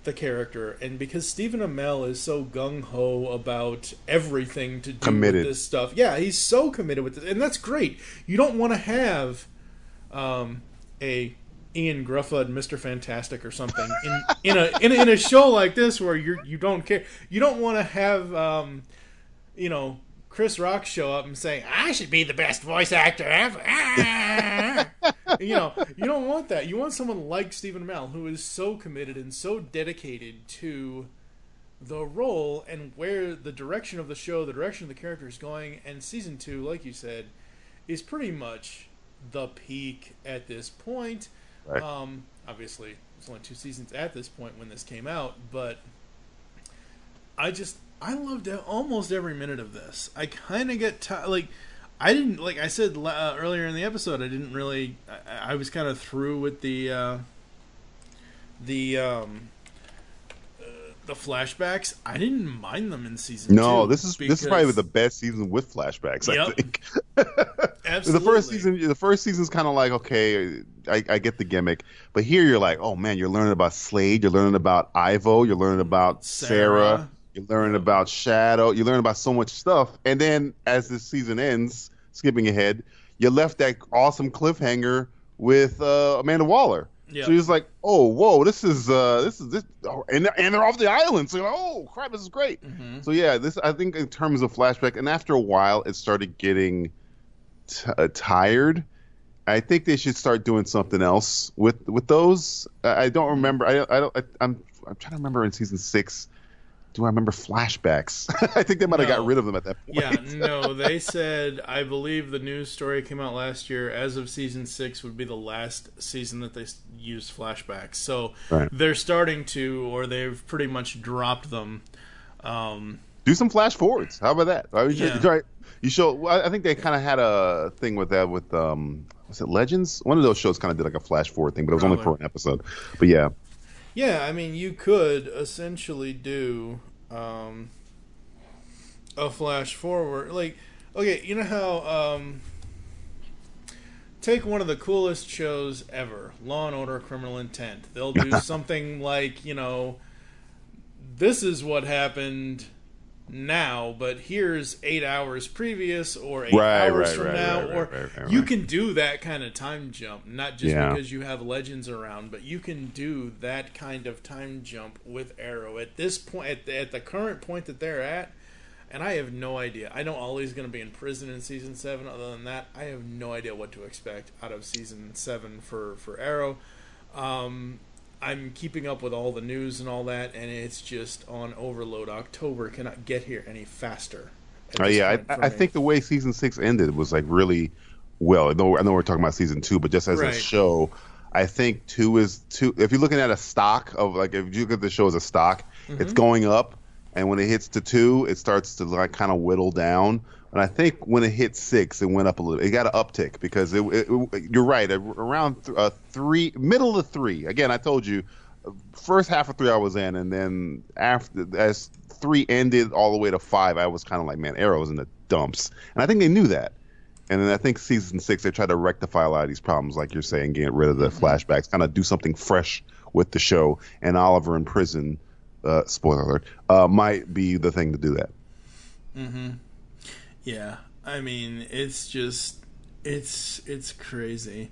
the character, and because Stephen Amell is so gung ho about everything to do Committed. with this stuff, yeah, he's so committed with it, and that's great. You don't want to have um, a Ian Gruffudd, Mister Fantastic, or something in in a, in a in a show like this where you you don't care. You don't want to have um, you know Chris Rock show up and say I should be the best voice actor ever. Ah." you know, you don't want that. You want someone like Stephen Amell who is so committed and so dedicated to the role and where the direction of the show, the direction of the character is going. And season two, like you said, is pretty much the peak at this point. Right. Um, obviously, it's only two seasons at this point when this came out, but I just I loved almost every minute of this. I kind of get ti like I didn't like I said uh, earlier in the episode. I didn't really. I, I was kind of through with the uh, the um, uh, the flashbacks. I didn't mind them in season. No, two this is this is probably the best season with flashbacks. I Yep. think. The first season, the first season's kind of like okay, I, I get the gimmick, but here you're like, oh man, you're learning about Slade, you're learning about Ivo, you're learning about Sarah, Sarah. You're learning about Shado, You learn about so much stuff, and then as this season ends, skipping ahead, you left that awesome cliffhanger with uh, Amanda Waller. Yeah. So you're like, oh, whoa, this is uh, this is this, oh, and and they're off the island. So you're like, oh crap, this is great. So yeah, this I think in terms of flashback, and after a while, it started getting t- uh, tired. I think they should start doing something else with with those. I, I don't remember. I I don't. I, I'm I'm trying to remember in season six. Do I remember flashbacks? I think they might have got rid of them at that point. Yeah, no, they said I believe the news story came out last year. As of season six, would be the last season that they used flashbacks. So Right. they're starting to, or they've pretty much dropped them. Um, Do some flash forwards. How about that? I was Yeah. right. You show. I think they kind of had a thing with that with um. Was it Legends? One of those shows kind of did like a flash forward thing, but it was only for Probably. an episode. But yeah, yeah, I mean, you could essentially do um, a flash forward. Like, okay, you know how um, take one of the coolest shows ever, Law and Order: Criminal Intent. They'll do something like, you know, this is what happened now, but here's eight hours previous or eight Right, hours right, from right, now, or you can do that kind of time jump, not just Yeah. because you have legends around, but you can do that kind of time jump with Arrow at this point, at the, at the current point that they're at. And I have no idea. I know Ollie's going to be in prison in season seven. Other than that, I have no idea what to expect out of season seven for for Arrow. Um, I'm keeping up with all the news and all that, and it's just on overload. October cannot get here any faster. Oh yeah, I, I think the way season six ended was like really well. I know, I know we're talking about season two, but just as a show, I think two is two. If you're looking at a stock of like, if you look at the show as a stock, it's Mhm. going up, and when it hits to two, it starts to like kind of whittle down. And I think when it hit six, it went up a little. It got an uptick because it. it, it- you're right, around th- uh, three, middle of three. Again, I told you, first half of three I was in, and then after as three ended all the way to five, I was kind of like, man, Arrow's in the dumps, and I think they knew that. And then I think season six they tried to rectify a lot of these problems, like you're saying, get rid of the flashbacks, kind of do something fresh with the show. And Oliver in prison, uh, spoiler alert, uh, might be the thing to do that. Mm-hmm. Yeah, I mean, it's just it's it's crazy.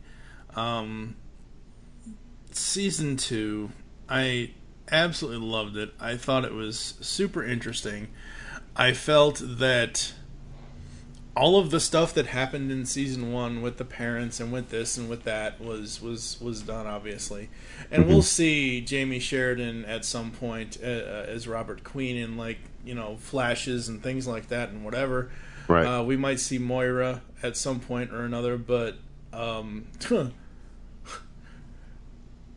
Um, season two, I absolutely loved it. I thought it was super interesting. I felt that all of the stuff that happened in season one with the parents and with this and with that was was was done obviously, and we'll see Jamey Sheridan at some point uh, uh, as Robert Queen in like you know flashes and things like that and whatever. Right. Uh, we might see Moira at some point or another, but um,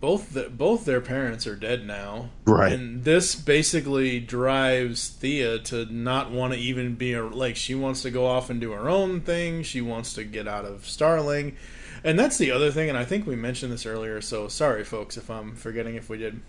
both the, both their parents are dead now. Right. And this basically drives Thea to not want to even be a like she wants to go off and do her own thing. She wants to get out of Starling. And that's the other thing and I think we mentioned this earlier, so sorry folks if I'm forgetting if we did.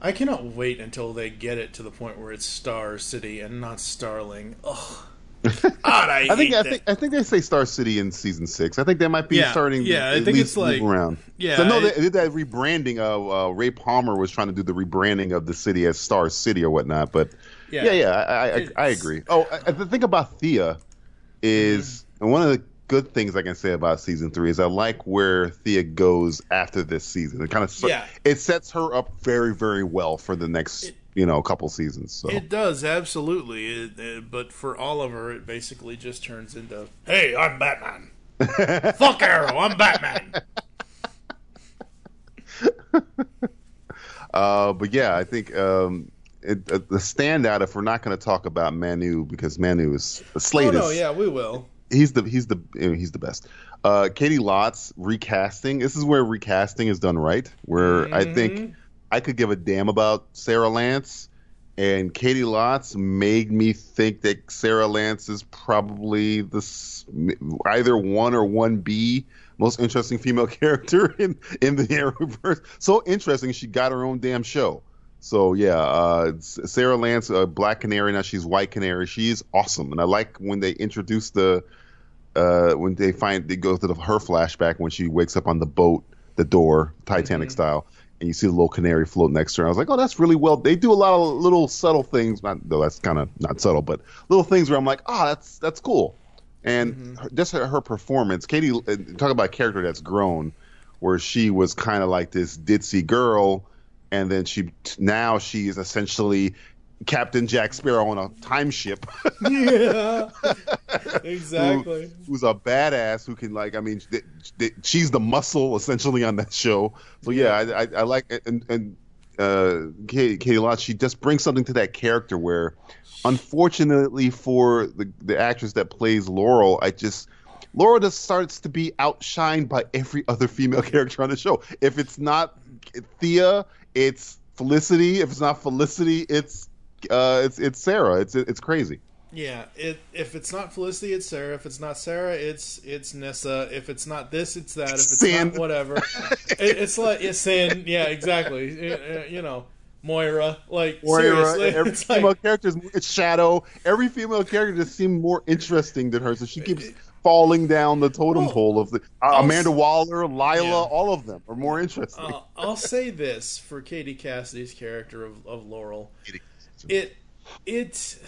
I cannot wait until they get it to the point where it's Star City and not Starling. Ugh. God, I, I think I that. think I think they say Star City in season six. I think they might be Yeah, starting. yeah, I at think least it's like- around. yeah, so, no, I- they they did that rebranding. Of uh, Ray Palmer was trying to do the rebranding of the city as Star City or whatnot. But Yeah. yeah, yeah, I, I, I, agree. Oh, the thing about Thea is and one of the good things I can say about season three is I like where Thea goes after this season. It kind of Yeah. it sets her up very very well for the next you know a couple seasons. So It does absolutely, it, it- but for Oliver, it basically just turns into, "Hey, I'm Batman. Fuck Arrow, I'm Batman." Uh, but yeah, I think um, it, uh, the standout. If we're not going to talk about Manu because Manu is the Slade oh no, is yeah, we will. he's the he's the you know, he's the best. Uh, Caity Lotz recasting. This is where recasting is done right. Where I Mm-hmm. think I could give a damn about Sarah Lance, and Caity Lotz made me think that Sarah Lance is probably the either one or one B most interesting female character in in the Arrowverse. So interesting, she got her own damn show. So yeah, uh, Sarah Lance, uh, Black Canary. Now she's White Canary. She's awesome, and I like when they introduce the uh, when they find they go to the, her flashback when she wakes up on the boat, the door, Titanic style, and you see the little canary float next to her. I was like, oh, that's really well. They do a lot of little subtle things. Not though that's kind of not subtle, but little things where I'm like, ah, that's that's cool. And her, just her, her performance, Caity, uh, talk about a character that's grown, where she was kind of like this ditzy girl, and then she now she is essentially Captain Jack Sparrow on a time ship. yeah, exactly. Who, who's a badass who can like I mean th- th- she's the muscle essentially on that show. So yeah, I, I, I like and and uh, Caity, Caity Lotz, she just brings something to that character where, unfortunately for the the actress that plays Laurel, I just Laurel just starts to be outshined by every other female character on the show. If it's not Thea, it's Felicity. If it's not Felicity, it's uh, it's it's Sarah. It's it's crazy. Yeah, it, if it's not Felicity, it's Sarah. If it's not Sarah, it's it's Nyssa. If it's not this, it's that. If it's Sin. not whatever, it, it's like it's Sin. Yeah, exactly. It- it- you know, Moira. Like Moira, seriously, every it's like female character is it's Shado. Every female character just seems more interesting than her, so she keeps falling down the totem pole of the uh, Amanda Waller, Lyla, all of them are more interesting. Uh, I'll say this for Katie Cassidy's character of, of Laurel. It it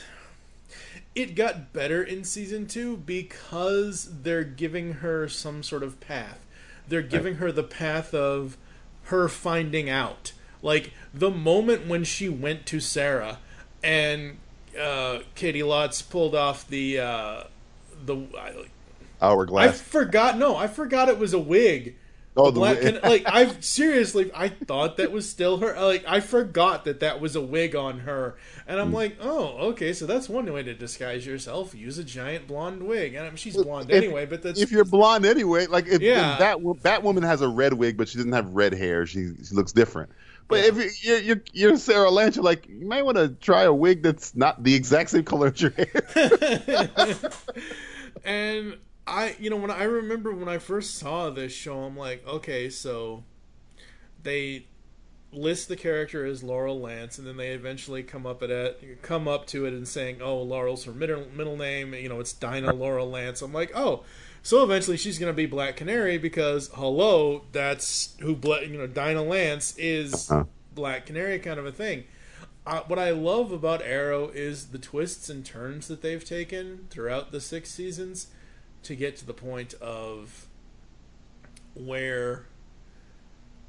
it got better in season two because they're giving her some sort of path. They're giving her the path of her finding out. Like the moment when she went to Sarah and uh, Caity Lotz pulled off the uh, the I, I forgot. No, I forgot it was a wig. Oh, The black wig. like I seriously, I thought that was still her. Like I forgot that that was a wig on her, and Hmm. I'm like, oh, okay, so that's one way to disguise yourself. Use a giant blonde wig, and I mean, she's blonde anyway. But that's if you're blonde anyway, like if Yeah. if that Batwoman has a red wig, but she doesn't have red hair, she, she looks different. But if you- you're, you're you're Sarah Lynch, you're like you might want to try a wig that's not the exact same color as your hair. and I, you know, when I remember when I first saw this show, I'm like, okay, so they list the character as Laurel Lance, and then they eventually come up at it, come up to it and saying, oh, Laurel's her middle middle name. You know, it's Dinah Laurel Lance. I'm like, oh. So eventually she's gonna be Black Canary because hello, that's who Bla- you know Dinah Lance is Uh-huh. Black Canary kind of a thing. Uh, what I love about Arrow is the twists and turns that they've taken throughout the six seasons to get to the point of where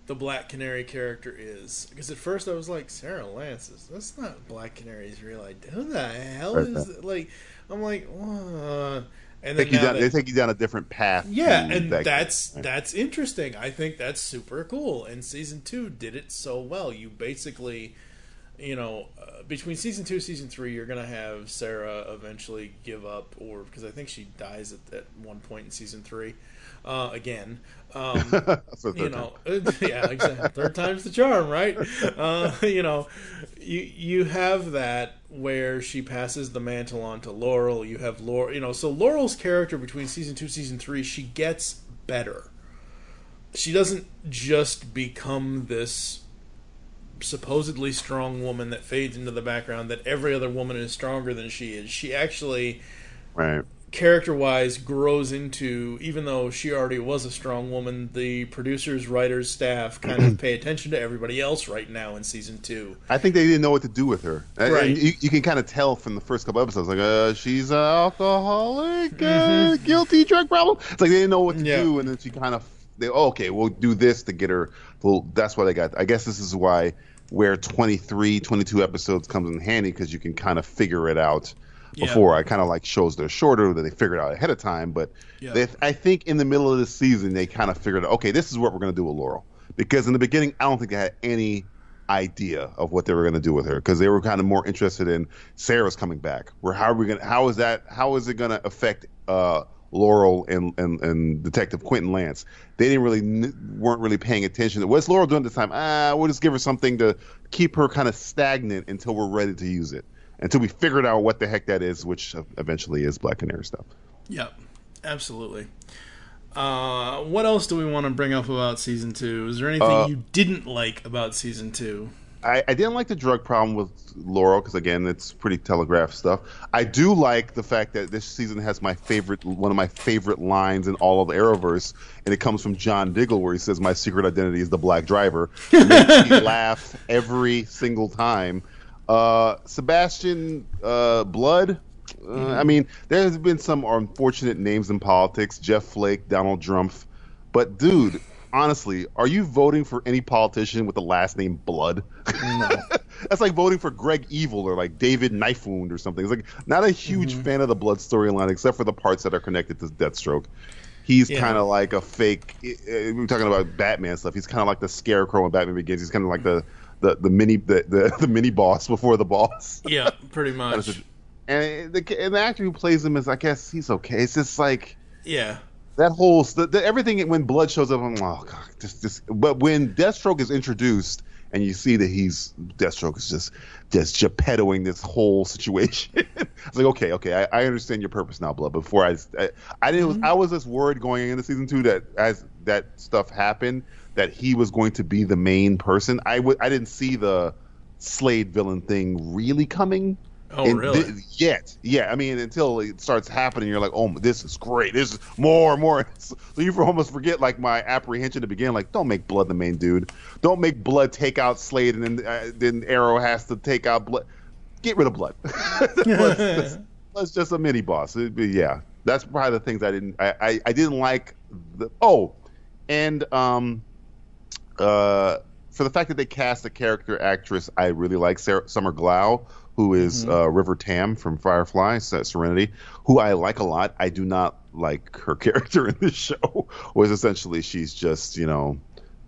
the Black Canary character is. Because at first I was like, Sarah Lance, is that's not Black Canary's real idea. Who the hell is it? like? I'm like, and then down, that- they take you down a different path. yeah, and that- that's that's interesting. I think that's super cool. And season two did it so well. You basically, you know, uh, between season two, season three, you're gonna have Sarah eventually give up, or because I think she dies at, at one point in season three, uh, again. Um, you know, yeah, exactly. Third time's the charm, right? Uh, you know, you you have that where she passes the mantle on to Laurel. You have Laurel, you know, so Laurel's character between season two, season three, she gets better. She doesn't just become this supposedly strong woman that fades into the background that every other woman is stronger than she is. She actually right. character wise grows into even though she already was a strong woman the producers writers staff kind of pay attention to everybody else right now in season two I think they didn't know what to do with her. Right. you, you can kind of tell from the first couple episodes, like, uh, she's an alcoholic, uh, Mm-hmm. guilty drug problem. It's like they didn't know what to do, and then she kind of, they, oh, okay, we'll do this to get her. Well, that's what I got. I guess this is why where 23, 22 episodes comes in handy because you can kind of figure it out. Yeah. Before I kind of like shows that are shorter that they figured out ahead of time, but Yeah. they, I think in the middle of the season they kind of figured out, okay, this is what we're going to do with Laurel because in the beginning I don't think they had any idea of what they were going to do with her because they were kind of more interested in Sarah's coming back. Where how are we going? to How is that? How is it going to affect uh, Laurel and, and and Detective Quentin Lance? They didn't really weren't really paying attention. What's Laurel doing this time? Ah, we'll just give her something to keep her kind of stagnant until we're ready to use it. Until we figured out what the heck that is, which eventually is Black Canary stuff. yep absolutely uh, what else do we want to bring up about season two is there anything Uh, you didn't like about season two I, I didn't like the drug problem with Laurel because again, it's pretty telegraphed stuff. I do like the fact that this season has my favorite, one of my favorite lines in all of the Arrowverse, and it comes from John Diggle, where he says, "My secret identity is the Black Driver." It makes me laugh every single time. Uh, Sebastian uh, Blood. Uh, I mean, there's been some unfortunate names in politics: Jeff Flake, Donald Trump. But dude, honestly, are you voting for any politician with the last name Blood? no that's like voting for Greg Evil or like David Knife Wound or something. It's like not a huge Mm-hmm. fan of the Blood storyline except for the parts that are connected to Deathstroke. He's Yeah. kind of like a fake. We were talking about Batman stuff. He's kind of like the Scarecrow in Batman Begins. He's kind of like the the, the mini the, the the mini boss before the boss. Yeah, pretty much. And the, and the actor who plays him is, I guess, he's okay. It's just like Yeah. That whole the, the, everything when blood shows up. I'm like, oh god, just just. But when Deathstroke is introduced and you see that he's Deathstroke is just just geppettoing this whole situation. it's like okay, okay, I, I understand your purpose now, blood. Before I I, I didn't mm-hmm. I was just worried going into season two that as that stuff happened that he was going to be the main person. I would I didn't see the Slade villain thing really coming. Oh, And really? thi- yet, yeah. I mean, until it starts happening, you're like, "Oh, this is great. This is more, and more." So you almost forget like my apprehension to begin. Like, don't make Blood the main dude. Don't make Blood take out Slade, and then uh, then Arrow has to take out Blood. Get rid of Blood. Blood's, just, a mini boss. Be- yeah, that's probably the things I didn't. I, I, I didn't like. The, oh, and um, uh, for the fact that they cast a character actress I really like, Sarah, Summer Glau, who is, uh, River Tam from Firefly, Serenity, who I like a lot. I do not like her character in this show. Was essentially she's just you know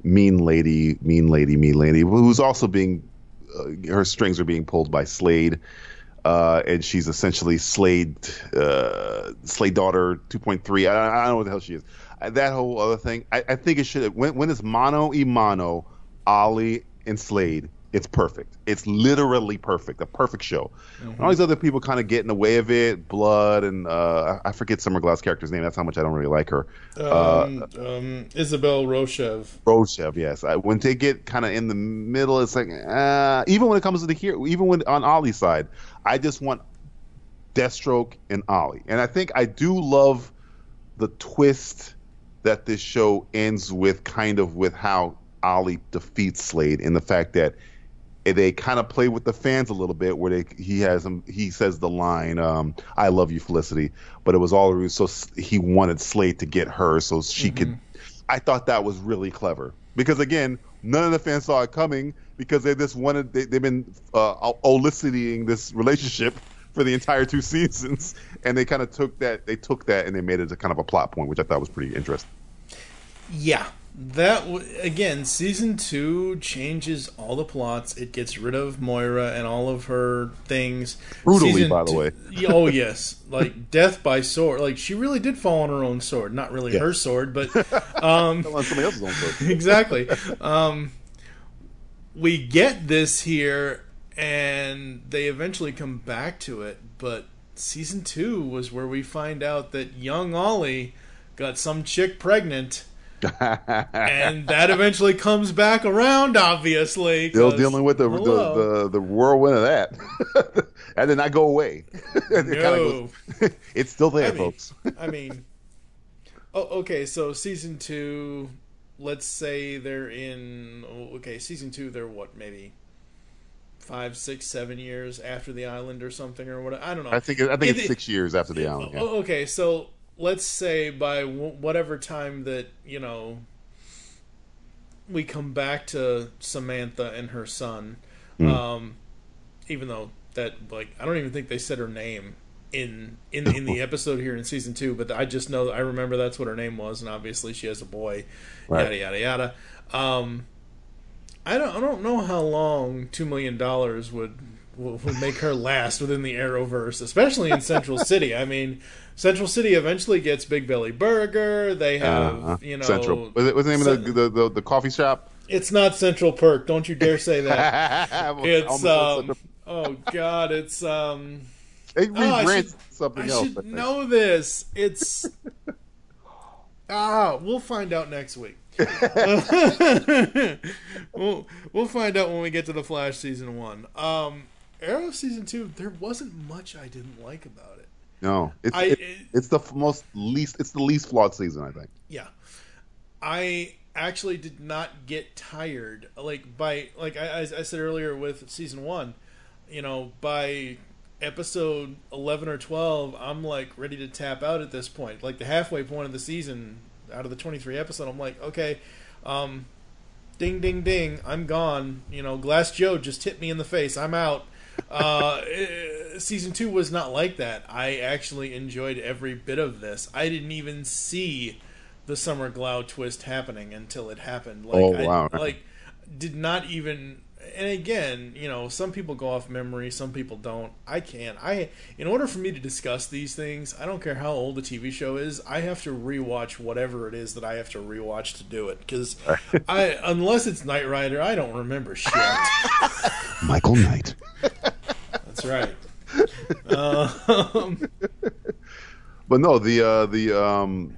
mean lady, mean lady, mean lady, who's also being uh, her strings are being pulled by Slade. Uh, and she's essentially Slade, uh, Slade daughter 2.3. I, I don't know what the hell she is. That whole other thing, I, I think it should. When, when it's mano y mano, Ollie and Slade, it's perfect. It's literally perfect. A perfect show. And all these other people kind of get in the way of it. Blood and uh, I forget Summer Glau's character's name. That's how much I don't really like her. uh, Um, um, Isabel Rochev. Roshev, yes. I, when they get kind of in the middle, it's like uh, even when it comes to the here, even when on Ollie's side, I just want Deathstroke and Ollie, and I think I do love the twist that this show ends with, kind of with how Ollie defeats Slade, in the fact that they kind of play with the fans a little bit, where they he has him he says the line um, "I love you, Felicity," but it was all so he wanted Slade to get her so she could. I thought that was really clever because again, none of the fans saw it coming because they just wanted they, they've been uh, eliciting this relationship for the entire two seasons, and they kind of took that they took that and they made it a kind of a plot point, which I thought was pretty interesting. Yeah, that w- again, season two changes all the plots. It gets rid of Moira and all of her things. Brutally, Season by the two- way. Oh yes, like death by sword. Like she really did fall on her own sword. Not really Yeah. her sword, but um, on somebody else's own sword. exactly. Um, we get this here, and they eventually come back to it. But season two was where we find out that young Ollie got some chick pregnant. And that eventually comes back around, obviously. Still dealing with the, the, the the whirlwind of that. that did not go away. It No. goes- it's still there, I mean- folks. I mean, oh, okay. So season two, let's say they're in. oh, Okay, season two, they're what maybe five, six, seven years after the island or something or what? I don't know. I think I think It- it's six years after the island. Yeah. Oh, okay, so let's say by w- whatever time that you know we come back to Samantha and her son, Hmm. um, even though that like I don't even think they said her name in in in the episode here in season two, but I just know I remember that's what her name was, and obviously she has a boy, Right. yada yada yada. Um, I don't I don't know how long two million dollars would would would make her last within the Arrowverse, especially in Central City. I mean, Central City eventually gets Big Belly Burger. They have Uh-huh. you know Central. Was it, what's the name of the, the, the the coffee shop? It's not Central Perk. Don't you dare say that. It's um. Oh God, it's um. They Oh, should- something I else. should I think. know this. It's ah. We'll find out next week. we'll we'll find out when we get to the Flash season one. Um, Arrow season two. There wasn't much I didn't like about it. No, it's I- it- it's the most least it's the least flawed season I think. Yeah. I actually did not get tired. Like by like I, I said earlier with season one, you know, by episode eleven or twelve, I'm like ready to tap out at this point. Like the halfway point of the season, out of the twenty three episode, I'm like, okay, um, ding ding ding i'm gone you know glass joe just hit me in the face i'm out uh, eh, season two was not like that. I actually enjoyed every bit of this. I didn't even see the summer glau twist happening until it happened. Like Oh, wow. I, like did not even and again you know some people go off memory some people don't. I can't. I in order for me to discuss these things i don't care how old the tv show is i have to rewatch whatever it is that i have to rewatch to do it. Because i unless it's knight rider i don't remember shit. Michael Knight. that's right um, But no, the uh, the um,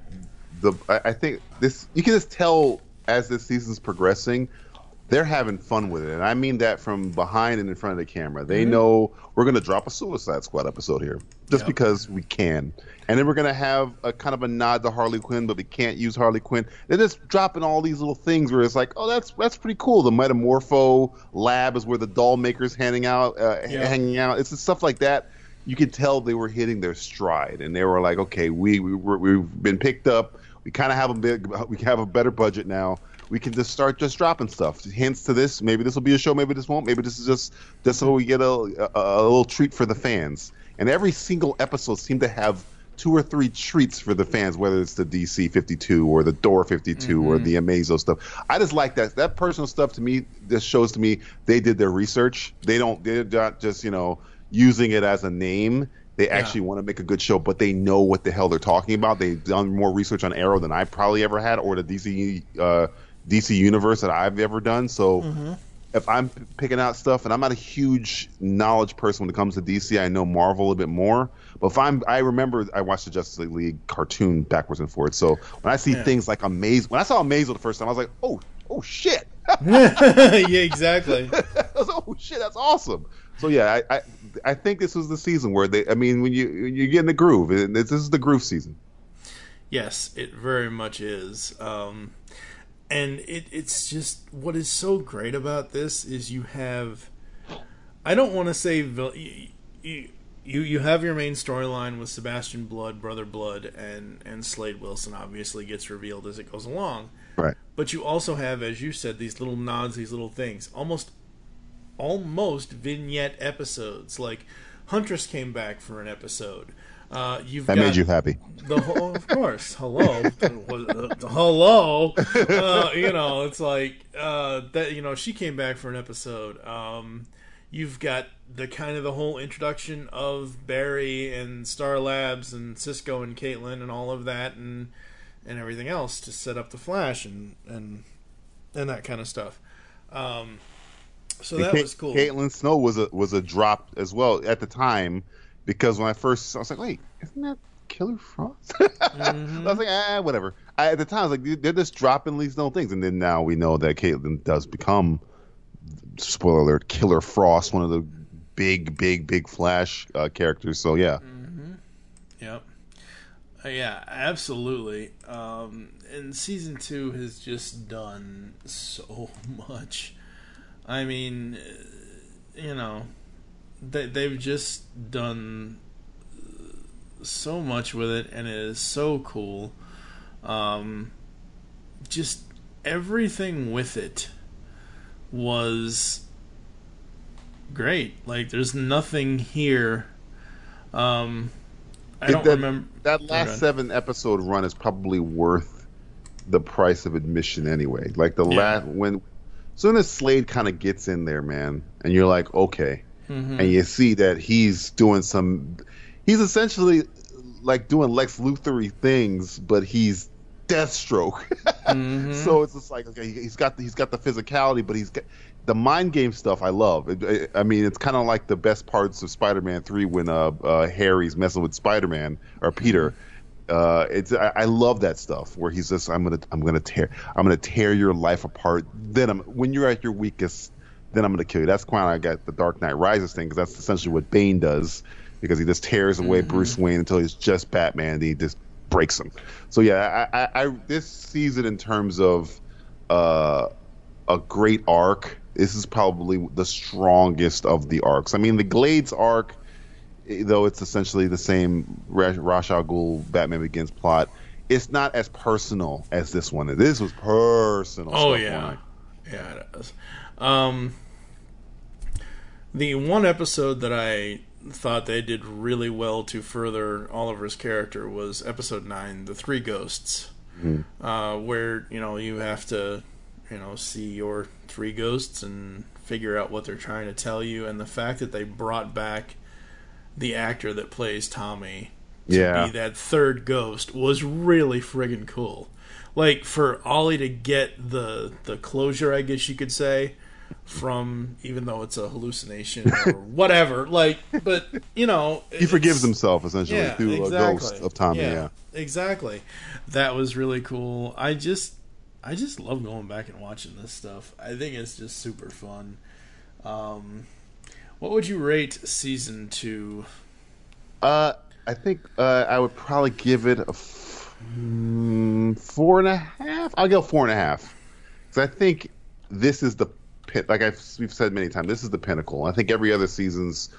the I, I think this you can just tell as this season's progressing, they're having fun with it, and I mean that from behind and in front of the camera. They Mhm. know we're going to drop a Suicide Squad episode here just Yep. because we can, and then we're going to have a kind of a nod to Harley Quinn, but we can't use Harley Quinn. They're just dropping all these little things where it's like, oh, that's that's pretty cool. The Metamorpho lab is where the doll makers hanging out, uh, Yeah. hanging out. It's just stuff like that you could tell they were hitting their stride, and they were like, okay, we, we we've been picked up. We kind of have a big, we have a better budget now. We can just start just dropping stuff. Hints to this. Maybe this will be a show. Maybe this won't. Maybe this is just just so we get a, a, a little treat for the fans. And every single episode seemed to have two or three treats for the fans, whether it's the DC 52 or the Door 52 or Mhm. the Amazo stuff. I just like that. That personal stuff to me, just shows to me they did their research. They don't, they're not just, you know, using it as a name. They actually want to make a good show, but they know what the hell they're talking about. They've done more research on Arrow than I probably ever had, or the DC uh, DC universe that I've ever done. So Mhm. If I'm p- picking out stuff, and I'm not a huge knowledge person when it comes to DC, I know Marvel a bit more. But if I'm, I remember I watched the Justice League cartoon backwards and forwards. So when I see Yeah. things like Amaze, when I saw Amazo the first time, I was like, oh, oh shit, yeah exactly I was like, oh shit, that's awesome. So yeah, I, I I think this was the season where they. I mean, when you you get in the groove, this is the groove season. Yes, it very much is. Um, and it, it's just what is so great about this is you have. I don't want to say you, you you have your main storyline with Sebastian Blood, Brother Blood, and and Slade Wilson. Obviously, gets revealed as it goes along. Right. But you also have, as you said, these little nods, these little things, almost almost vignette episodes. Like Huntress came back for an episode. Uh, you've That made you happy. The whole, of course, hello, hello. Uh, you know, it's like uh, that. You know, she came back for an episode. Um, you've got the kind of the whole introduction of Barry and Star Labs and Cisco and Caitlin and all of that and and everything else to set up the Flash and and and that kind of stuff. Um, so And that Ca- was cool. Caitlin Snow was a was a drop as well at the time because when I first I was like, wait, isn't that Killer Frost? I was like, ah, whatever. I, at the time, I was like, they're just dropping these little things, and then now we know that Caitlin does become, spoiler alert, Killer Frost, one of the big, big, big Flash uh, characters. So yeah, Yep. Uh, yeah, absolutely. Um, and season two has just done so much. I mean, uh, you know, they they've just done so much with it, and it is so cool. Um, just everything with it was great. Like, there's nothing here. Um, I don't that, remember that Oh, last seven episode run is probably worth the price of admission anyway. Like the Yeah. last when, soon as Slade kind of gets in there, man, and you're like, okay, Mhm. and you see that he's doing some, he's essentially like doing Lex Luthery things, but he's Deathstroke. Mm-hmm. So it's just like okay, he's got the, he's got the physicality, but he's got the mind game stuff. I love. It, it- I mean, it's kind of like the best parts of Spider-Man Three when uh, uh, Harry's messing with Spider-Man or Peter. Uh, it's I, I love that stuff where he's just I'm gonna I'm gonna tear I'm gonna tear your life apart. Then I'm when you're at your weakest, then I'm gonna kill you. That's why I got the Dark Knight Rises thing because that's essentially what Bane does because he just tears away Bruce Wayne until he's just Batman. And he just breaks him. So yeah, I, I, I this season in terms of uh, a great arc, this is probably the strongest of the arcs. I mean, the Glades arc, eh, though it's essentially the same Ra- Ra's al Ghul Batman Begins plot, it's not as personal as this one. This was personal. Oh, yeah. Yeah, it does. Um, the one episode that I thought they did really well to further Oliver's character was episode nine, "The Three Ghosts," Mhm. uh, where you know you have to, you know, see your three ghosts and figure out what they're trying to tell you, and the fact that they brought back the actor that plays Tommy to Yeah. be that third ghost was really friggin' cool. Like for Ollie to get the the closure, I guess you could say, from even though it's a hallucination or whatever. Like, but you know, He forgives himself essentially yeah, through exactly. a ghost of Tommy. Yeah. exactly. That was really cool. I just, I just love going back and watching this stuff. I think it's just super fun. Um, what would you rate season two? Uh, I think uh, I would probably give it a f- mm, four and a half. I'll go four and a half because I think this is the pit. Like I've we've said many times, this is the pinnacle. I think every other season's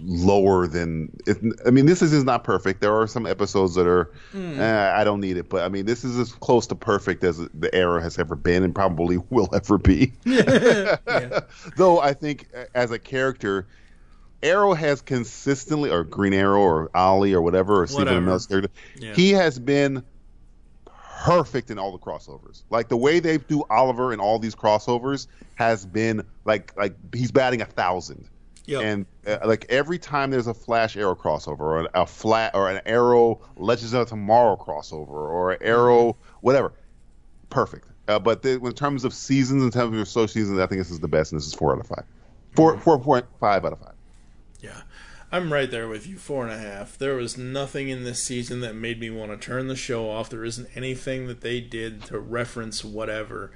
lower than. It, I mean, this is, is not perfect. There are some episodes that are. Mm. eh, I don't need it, but I mean, this is as close to perfect as the era has ever been, and probably will ever be. Though I think as a character, Arrow has consistently, or Green Arrow, or Ollie, or whatever, or Stephen. Amell's character, Yeah. he has been perfect in all the crossovers. Like the way they do Oliver in all these crossovers has been like like he's batting a thousand. Yep. And uh, like every time there's a Flash Arrow crossover, or an, a flat, or an Arrow Legends of Tomorrow crossover, or an Arrow whatever, perfect. Uh, but the, in terms of seasons, in terms of your show seasons, I think this is the best, and this is four out of five. Four four point five out of five. I'm right there with you. Four and a half. There was nothing in this season that made me want to turn the show off. There isn't anything that they did to reference whatever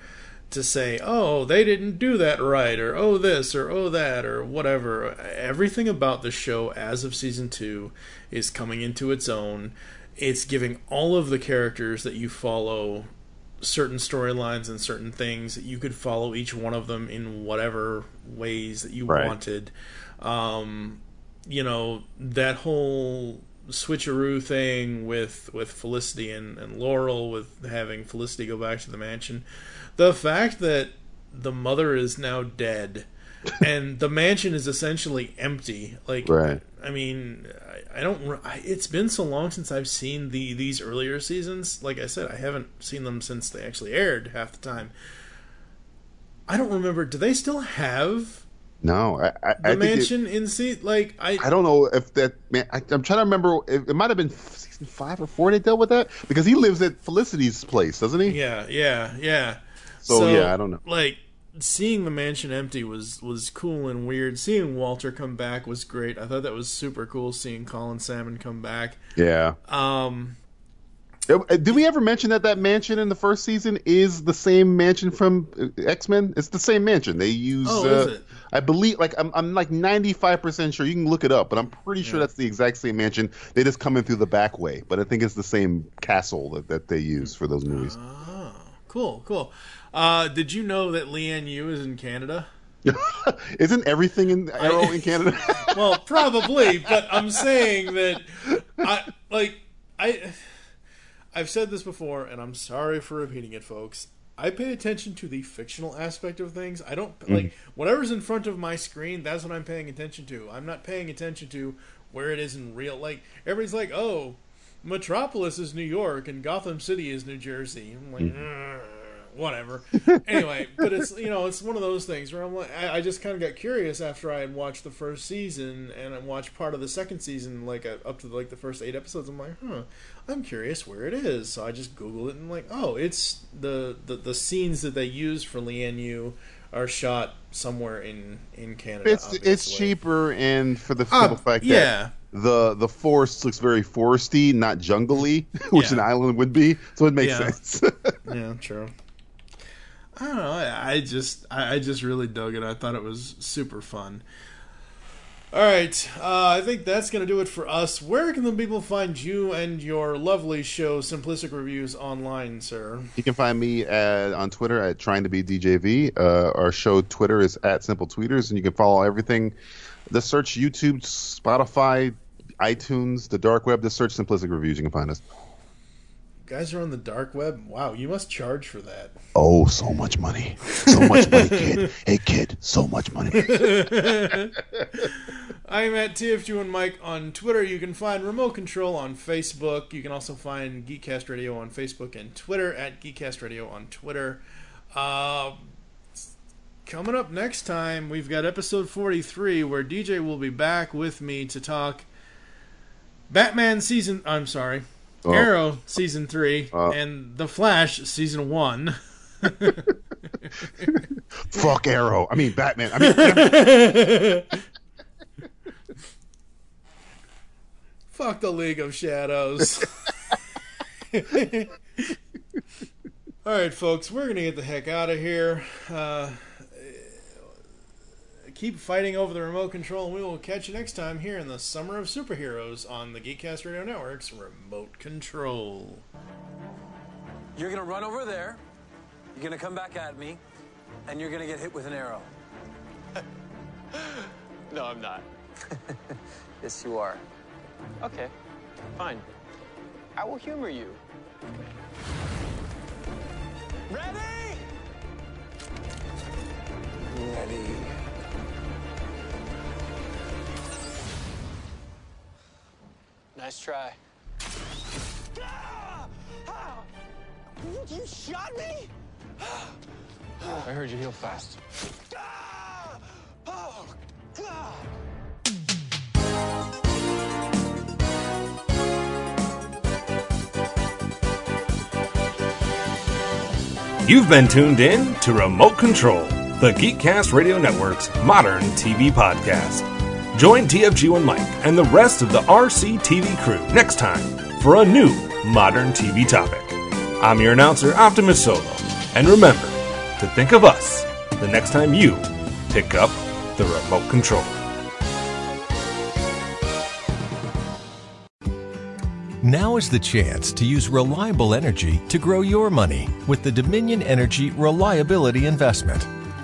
to say, oh, they didn't do that right, or oh, this, or oh, that, or whatever. Everything about the show as of season two is coming into its own. It's giving all of the characters that you follow certain storylines and certain things you could follow each one of them in whatever ways that you Right. wanted. Um, you know that whole switcheroo thing with with Felicity and, and Laurel with having Felicity go back to the mansion. The fact that the mother is now dead and the mansion is essentially empty. Like, Right. I mean, I, I don't. I, it's been so long since I've seen the these earlier seasons. Like I said, I haven't seen them since they actually aired half the time. I don't remember. Do they still have No, I, I, the I think it- mansion in seat? Like I, I don't know if that man. I, I'm trying to remember. It, it might have been season five or four they dealt with that because he lives at Felicity's place, doesn't he? Yeah, yeah, yeah. So, yeah, I don't know. Like seeing the mansion empty was was cool and weird. Seeing Walter come back was great. I thought that was super cool. Seeing Colin Salmon come back. Yeah. Um, Did we ever mention that that mansion in the first season is the same mansion from X Men? It's the same mansion. They use. Oh, uh, is it? I believe, like, I'm, I'm like 95 percent sure. You can look it up, but I'm pretty sure that's the exact same mansion. They just come in through the back way, but I think it's the same castle that, that they use for those movies. oh, cool, cool. Uh, did you know that Lian Yu is in Canada? Isn't everything in Arrow in Canada? well, probably, but I'm saying that I like I I've said this before and I'm sorry for repeating it folks. I pay attention to the fictional aspect of things. I don't like whatever's in front of my screen, that's what I'm paying attention to. I'm not paying attention to where it is in real like everybody's like, "Oh, Metropolis is New York and Gotham City is New Jersey." I'm like, "Mm, whatever. anyway, but it's you know it's one of those things where I'm like I, I just kind of got curious after I had watched the first season and I watched part of the second season like uh, up to like the first eight episodes. I'm like, huh, I'm curious where it is. So I just Googled it and like, oh, it's the the, the scenes that they use for Lian Yu are shot somewhere in in Canada. It's it's cheaper, and for the Uh, simple fact yeah. that the the forest looks very foresty, not jungly, which Yeah. an island would be. So it makes Yeah. sense. yeah, true. I don't know. I, just I, just really dug it. I thought it was super fun. All right, uh, I think that's gonna do it for us. Where can the people find you and your lovely show, Simplistic Reviews, online, sir? you can find me at, on Twitter at trying to be DJV. Uh, our show Twitter is at Simple Tweeters, and you can follow everything. The search YouTube, Spotify, iTunes, the dark web. The search Simplistic Reviews. You can find us. Guys are on the dark web. Wow, you must charge for that. Oh, so much money. So much money, kid. Hey, kid, so much money. I'm at TFG1 Mike on Twitter. You can find Remote Control on Facebook. You can also find Geekcast Radio on Facebook and Twitter at Geekcast Radio on Twitter. Uh, coming up next time, we've got episode 43 where DJ will be back with me to talk Batman season. I'm sorry, Oh. Arrow season three Uh. and The Flash season one. Fuck Arrow. I mean Batman. I mean Fuck the League of Shadows. All right, folks, we're gonna get the heck out of here. Uh, keep fighting over the remote control, and we will catch you next time here in the Summer of Superheroes on the Geekcast Radio Network's Remote Control. You're gonna run over there, you're gonna come back at me, and you're gonna get hit with an arrow. No, I'm not. Yes, you are. Okay, fine. I will humor you. Ready? Ready. Nice try. You shot me? I heard you heal fast. Oh, God! You've been tuned in to Remote Control, the Geekcast Radio Network's modern TV podcast. Join TFG1 Mike and the rest of the RC TV crew next time for a new modern TV topic. I'm your announcer, Optimus Solo, and remember to think of us the next time you pick up the remote control. Now is the chance to use reliable energy to grow your money with the Dominion Energy Reliability Investment.